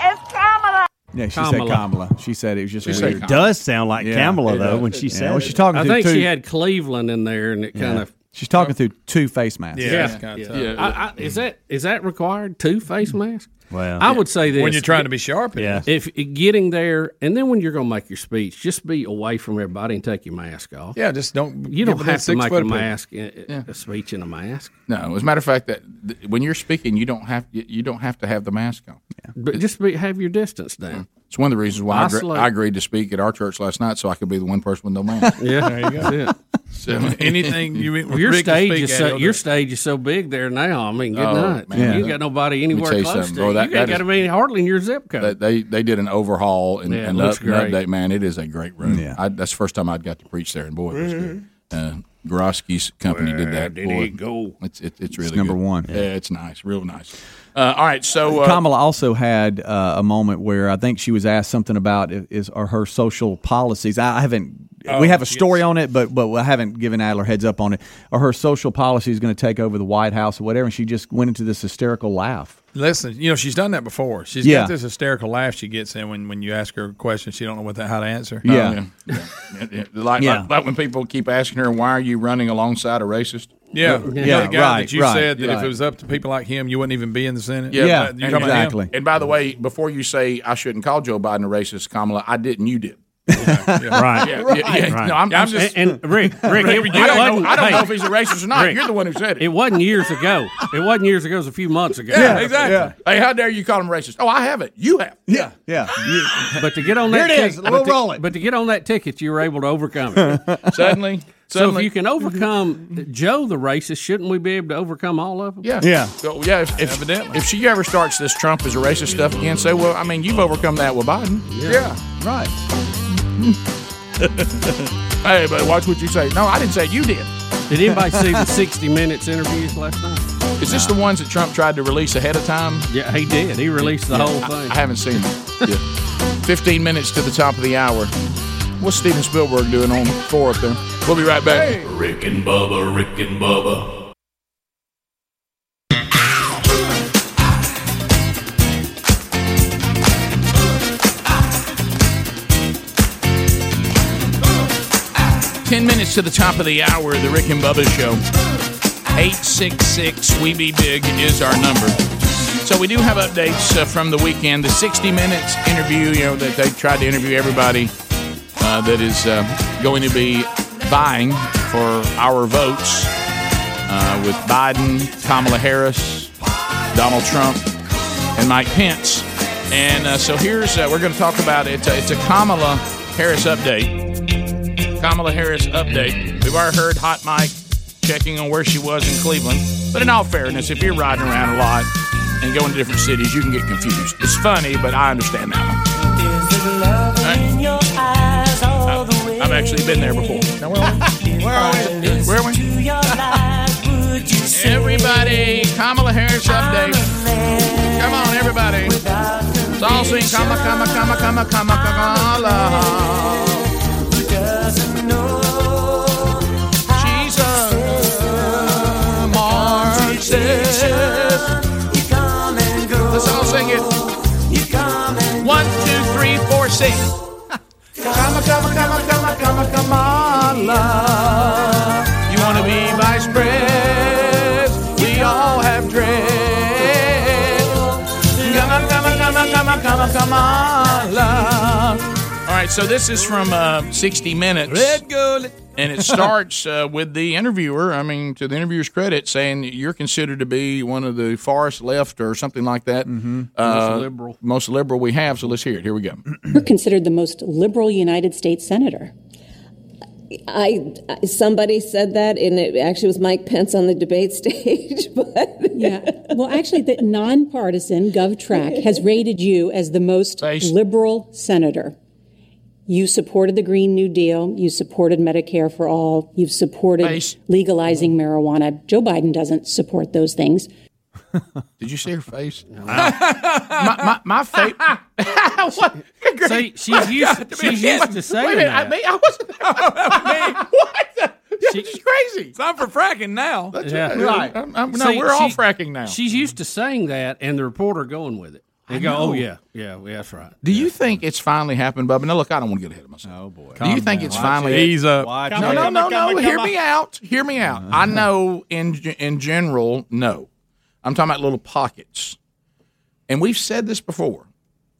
It's Kamala! yeah, she Kamala. said Kamala. She said it was just She weird. it does sound like Yeah, Kamala though does. when she Yeah, said well, it. she's talking I to think two, she had Cleveland in there, and it yeah. kind of She's talking through two face masks. Yeah, yeah. yeah. I, I, is that is that required? Two face masks? Well, I would say this When you're trying to be sharp, Yeah. If getting there, and then when you're going to make your speech, just be away from everybody and take your mask off. Yeah, just don't. You don't have to make a mask, a, a speech in a mask. no. As a matter of fact, that th- when you're speaking, you don't have you, you don't have to have the mask on. Yeah. But just be, have your distance down. Mm-hmm. It's one of the reasons why I, agre- Isolate. I agreed to speak at our church last night, so I could be the one person with no mask. Yeah, There you go. it. So, Anything you Well, your Rick stage is so, he'll your stage is so big there now. I mean, good Oh, night. man. You Yeah. ain't got nobody anywhere close something, to bro. you. That- you that got to be hardly in your zip code. they, they they did an overhaul and, Yeah, and, up, and great. update. Man, it is a great room. Yeah. I, that's the first time I'd got to preach there, and boy, it was good. Uh, Gorosky's company did that. did boy, he go? It's it, it's really number good. one. Yeah, it's nice, real nice. Uh, all right, so uh, Kamala also had uh, a moment where I think she was asked something about is are her social policies. I I haven't. Oh, we have a story on it, but but I haven't given Adler heads up on it. Or her social policy is going to take over the White House or whatever? And she just went into this hysterical laugh. Listen, you know she's done that before. She's Yeah. got this hysterical laugh she gets in when, when you ask her a question. She don't know what the, how to answer. Yeah. Oh, yeah, yeah, yeah. Like, Yeah. like like when people keep asking her, "Why are you running alongside a racist?" Yeah, Yeah, yeah. The guy right, that you right, said that if it was up to people like him, you wouldn't even be in the Senate. Yeah, you and- talking about him? exactly. And by the way, before you say I shouldn't call Joe Biden a racist, Kamala, I didn't. You did. Right. Yeah, yeah, yeah. Right. No, I'm, I'm just. and, and Rick, Rick, I don't, know, I don't hey, know if he's a racist or not. Rick. You're the one who said it. it wasn't years ago. It wasn't years ago. It was a few months ago. yeah, exactly. Hey, how dare you call him racist? Oh, I haven't. You have. Yeah, yeah. But to get on Here that it is. ticket, We'll but, to, roll it. but to get on that ticket, you were able to overcome it. Suddenly, so suddenly, if you can overcome Joe the racist, shouldn't we be able to overcome all of them? yeah, Yeah. So, yeah. If, if, Evidently. if she ever starts this Trump is a racist stuff again, say, well, I mean, you've overcome that with Biden. Yeah. Right. Hey, but watch what you say. No, I didn't say it. you did. Did anybody see the 60 Minutes interviews last night? Is this the ones that Trump tried to release ahead of time? Yeah, he did. He released the whole thing. I haven't seen it. Yeah. 15 minutes to the top of the hour. What's Steven Spielberg doing on four up there? We'll be right back. Rick and Bubba, Rick and Bubba. Ten minutes to the top of the hour, the Rick and Bubba Show. 866 We Be Big is our number. So we do have updates uh, from the weekend. The 60 Minutes interview, you know, that they tried to interview everybody uh, that is uh, going to be vying for our votes uh, with Biden, Kamala Harris, Donald Trump, and Mike Pence. And uh, so here's, uh, we're going to talk about it. It's a Kamala Harris update. Kamala Harris update. We've already heard Hot Mike checking on where she was in Cleveland. But in all fairness, if you're riding around a lot and going to different cities, you can get confused. It's funny, but I understand that one. Right? I've actually been there before. Now, where are we? Where are we? Where are we? Everybody, Kamala Harris update. Come on, everybody. Let's all sing Kamala, Kamala, Kamala, Kamala, Kamala. Marxist. Let's all sing it. One, two, three, four, sing. Kama, kama, kama, kama, kama, Kamala. You want to be vice pres? We all have dread. Kama, kama, kama, kama, kama, Kamala. All right, so this is from uh, 60 Minutes. Red Gullet. and it starts uh, with the interviewer. I mean, to the interviewer's credit, saying you're considered to be one of the farthest left or something like that. Mm-hmm. Uh, Most liberal. most liberal we have. So let's hear it. Here we go. You're considered the most liberal United States senator. I somebody said that, and it actually was Mike Pence on the debate stage. But Yeah. Well, actually, the nonpartisan GovTrack has rated you as the most liberal senator. You supported the Green New Deal. You supported Medicare for all. You've supported Face. legalizing mm-hmm. marijuana. Joe Biden doesn't support those things. Did you see her face? my my, my face. what? See, she's used, she's used to saying Wait a minute, I that. mean, I wasn't. I mean, what? The, this is crazy. It's time for fracking now. That's Yeah. right. I'm- I'm- no, See, we're all fracking now. She's used to saying that, and the reporter going with it. They I go, "Oh yeah, yeah, yeah, that's right." Do you think it's finally happened, Bubba? Now, look, I don't want to get ahead of myself. Oh boy. Do you think down. it's Watch finally. Ease up. No, Watch no, it. no, no, Come on, come Hear me out. Hear me out. Uh-huh. I know in in general, no. I'm talking about little pockets, and we've said this before.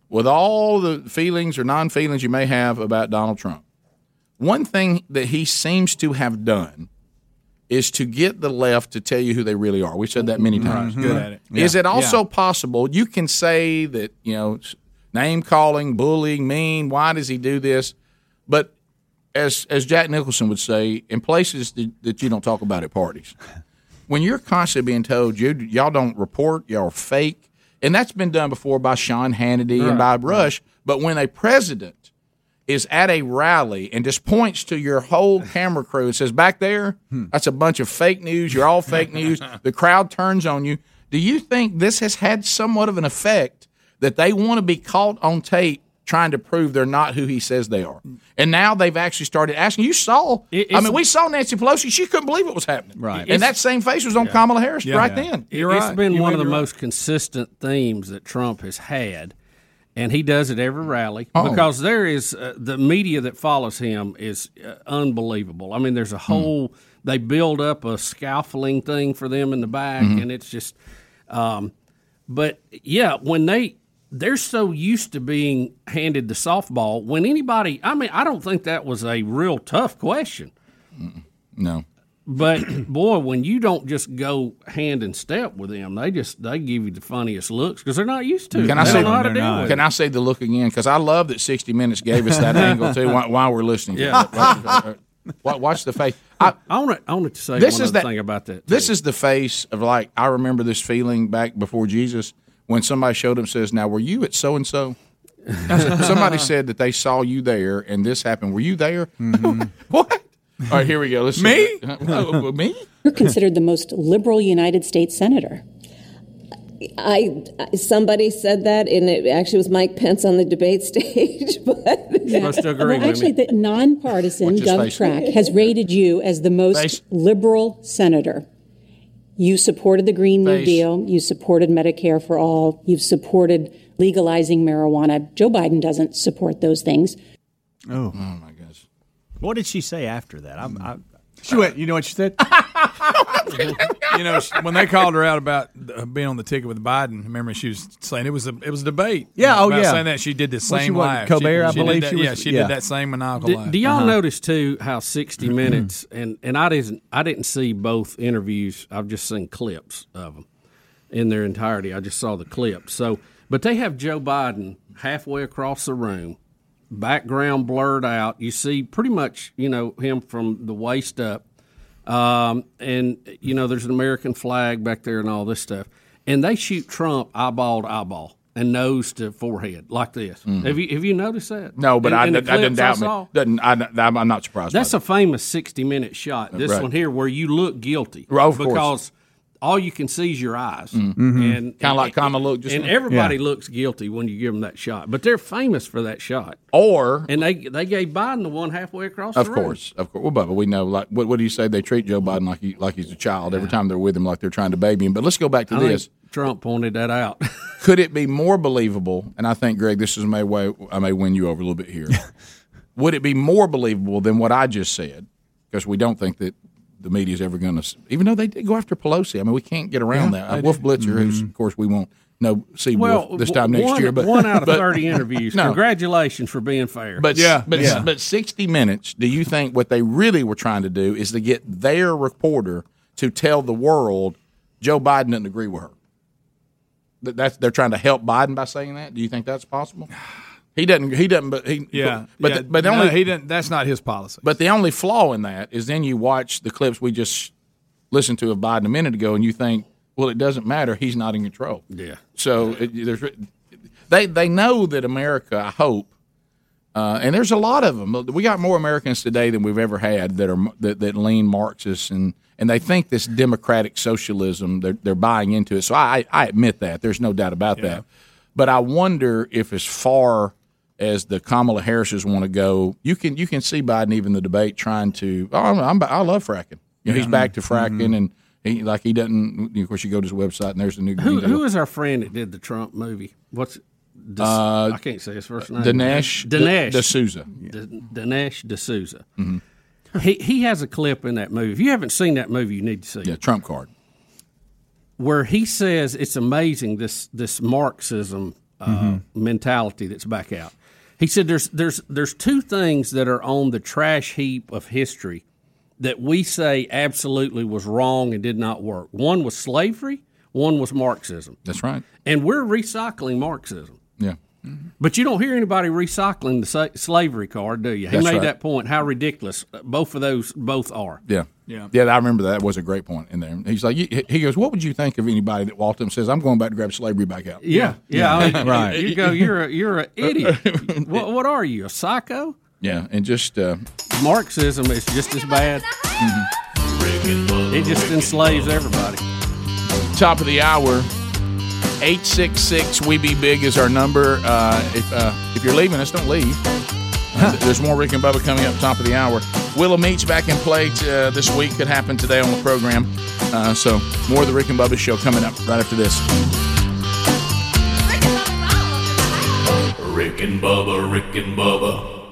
With all the feelings or non-feelings you may have about Donald Trump, one thing that he seems to have done is to get the left to tell you who they really are. We've said that many mm-hmm. times. Right. Good at it. Is Yeah. it also Yeah. possible you can say that you know name calling, bullying, mean? Why does he do this? But as as Jack Nicholson would say, in places that, that you don't talk about at parties, when you're constantly being told you y'all don't report, y'all are fake, and that's been done before by Sean Hannity and by Right, Rush. But when a president is at a rally and just points to your whole camera crew and says, "Back there, hmm. that's a bunch of fake news. You're all fake news." The crowd turns on you. Do you think this has had somewhat of an effect that they want to be caught on tape trying to prove they're not who he says they are? And now they've actually started asking. You saw. I mean, we saw Nancy Pelosi. She couldn't believe what was happening. Right. And that same face was on Kamala Harris right then. You're It, has been one of the most consistent themes that Trump has had, and he does it every rally Oh. because there is uh, the media that follows him is uh, unbelievable. I mean, there's a whole they build up a scaffolding thing for them in the back, Mhm. and it's just. Um, but yeah, when they they're so used to being handed the softball, when anybody, I mean, I don't think that was a real tough question. No. But boy, when you don't just go hand in step with them, they just they give you the funniest looks because they're not used to. it. Can I they say don't know how to deal with Can it. I say the look again? Because I love that 60 Minutes gave us that angle too while, while we're listening. Yeah. Watch, uh, uh, watch the face. I, I want to. I want to say this one is other that thing about that. This is the face of like I remember this feeling back before Jesus when somebody showed up and says, "Now, were you at so and so?" Somebody said that they saw you there and this happened. Were you there? Mm-hmm. what? All right, here we go. Let's Me? Uh, me? You're considered the most liberal United States senator. I somebody said that, and it actually was Mike Pence on the debate stage. But well, actually, the nonpartisan Watch his face. GovTrack has rated you as the most Face. liberal senator. You supported the Green New Face. Deal. You supported Medicare for all. You've supported legalizing marijuana. Joe Biden doesn't support those things. Oh. my gosh. What did she say after that? I'm, I, She went. You know what she said? you know, she- when they called her out about uh, being on the ticket with Biden, remember she was saying it was a it was a debate. Yeah, oh, About yeah. saying that she did the Well, she same was- laugh. Colbert, I she, she believe that, she was- yeah, she yeah. did that same maniacal Do, do y'all Uh-huh. notice too how 60 Minutes and and I didn't I didn't see both interviews. I've just seen clips of them in their entirety. I just saw the clips. So, but they have Joe Biden halfway across the room, background blurred out. You see pretty much you know him from the waist up, um, and you know there's an American flag back there and all this stuff. And they shoot Trump eyeball to eyeball and nose to forehead like this. Have you have you noticed that? No, but In- I, in I didn't doubt saw? me. Doesn't, I, I'm not surprised. That's a famous 60 minute shot. This Right. one here, where you look guilty. Of course. All you can see is your eyes. Mhm. And Kinda like and- Kamala looked just And everybody Yeah. looks guilty when you give them that shot. But they're famous for that shot. Or. And they they gave Biden the one halfway across Of course, of course. Well, Bubba, we know. Like, what, what do you say? They treat Joe Biden like he like he's a child every time they're with him, like they're trying to baby him. But let's go back to I this. Trump pointed that out. Could it be more believable? And I think, Greg, this is my way. I may win you over a little bit here. Would it be more believable than what I just said? Because we don't think that the media is ever going to, even though they did go after Pelosi. I mean, we can't get around Yeah, that. they Wolf. Blitzer, who's Mhm. of course we won't no Seawolf Well, this time next one, year. But one out of but- thirty interviews. No. Congratulations for being fair. But yeah, but yeah. but sixty minutes. Do you think what they really were trying to do is to get their reporter to tell the world Joe Biden didn't agree with her? That that's they're trying to help Biden by saying that. Do you think that's possible? He doesn't. He doesn't. But he. Yeah, But yeah. the, but the No, only he didn't. That's not his policy. But the only flaw in that is then you watch the clips we just listened to of Biden a minute ago, and you think, well, it doesn't matter. He's not in control. Yeah. So it, there's they they know that America. I hope, uh, and there's a lot of them. We got more Americans today than we've ever had that are that, that lean Marxists and. And they think this democratic socialism, they're, they're buying into it. So I, I admit that. There's no doubt about that. But I wonder if, as far as the Kamala Harris's want to go, you can you can see Biden even the debate trying to. Oh, I'm, I'm, I love fracking. You know, he's back to fracking, Mhm. and he like he doesn't. Of course, you go to his website and there's the new. who who is our friend that did the Trump movie? What's Des- Uh, I can't say his first name. Dinesh Dinesh D'Souza. Dinesh D'Souza. Mhm. He he has a clip in that movie. If you haven't seen that movie, you need to see it. Yeah, Trump card. Where he says it's amazing this this Marxism uh, Mhm. mentality that's back out. He said there's there's there's two things that are on the trash heap of history that we say absolutely was wrong and did not work. One was slavery. One was Marxism. That's right. And we're recycling Marxism. Yeah. But you don't hear anybody recycling the sa- slavery card, do you? He That's made right. that point. How ridiculous uh, both of those both are. Yeah. Yeah. Yeah, I remember that was a great point in there. He's like, he he goes, "What would you think of anybody that walked up and says, I'm going back to grab slavery back out?'" Yeah, yeah. I mean, right. You go. You're a you're an idiot. what, what are you? A psycho? Yeah, and just uh, Marxism is just as bad. It just enslaves everybody. top of the hour. 866 We Be Big is our number. Uh, if, uh, if you're leaving us, don't leave. Uh, There's more Rick and Bubba coming up top of the hour. Willow Meats back in play t- uh, this week. Could happen today on the program. Uh, so more of the Rick and Bubba show coming up right after this. Rick and Bubba, Rick and Bubba.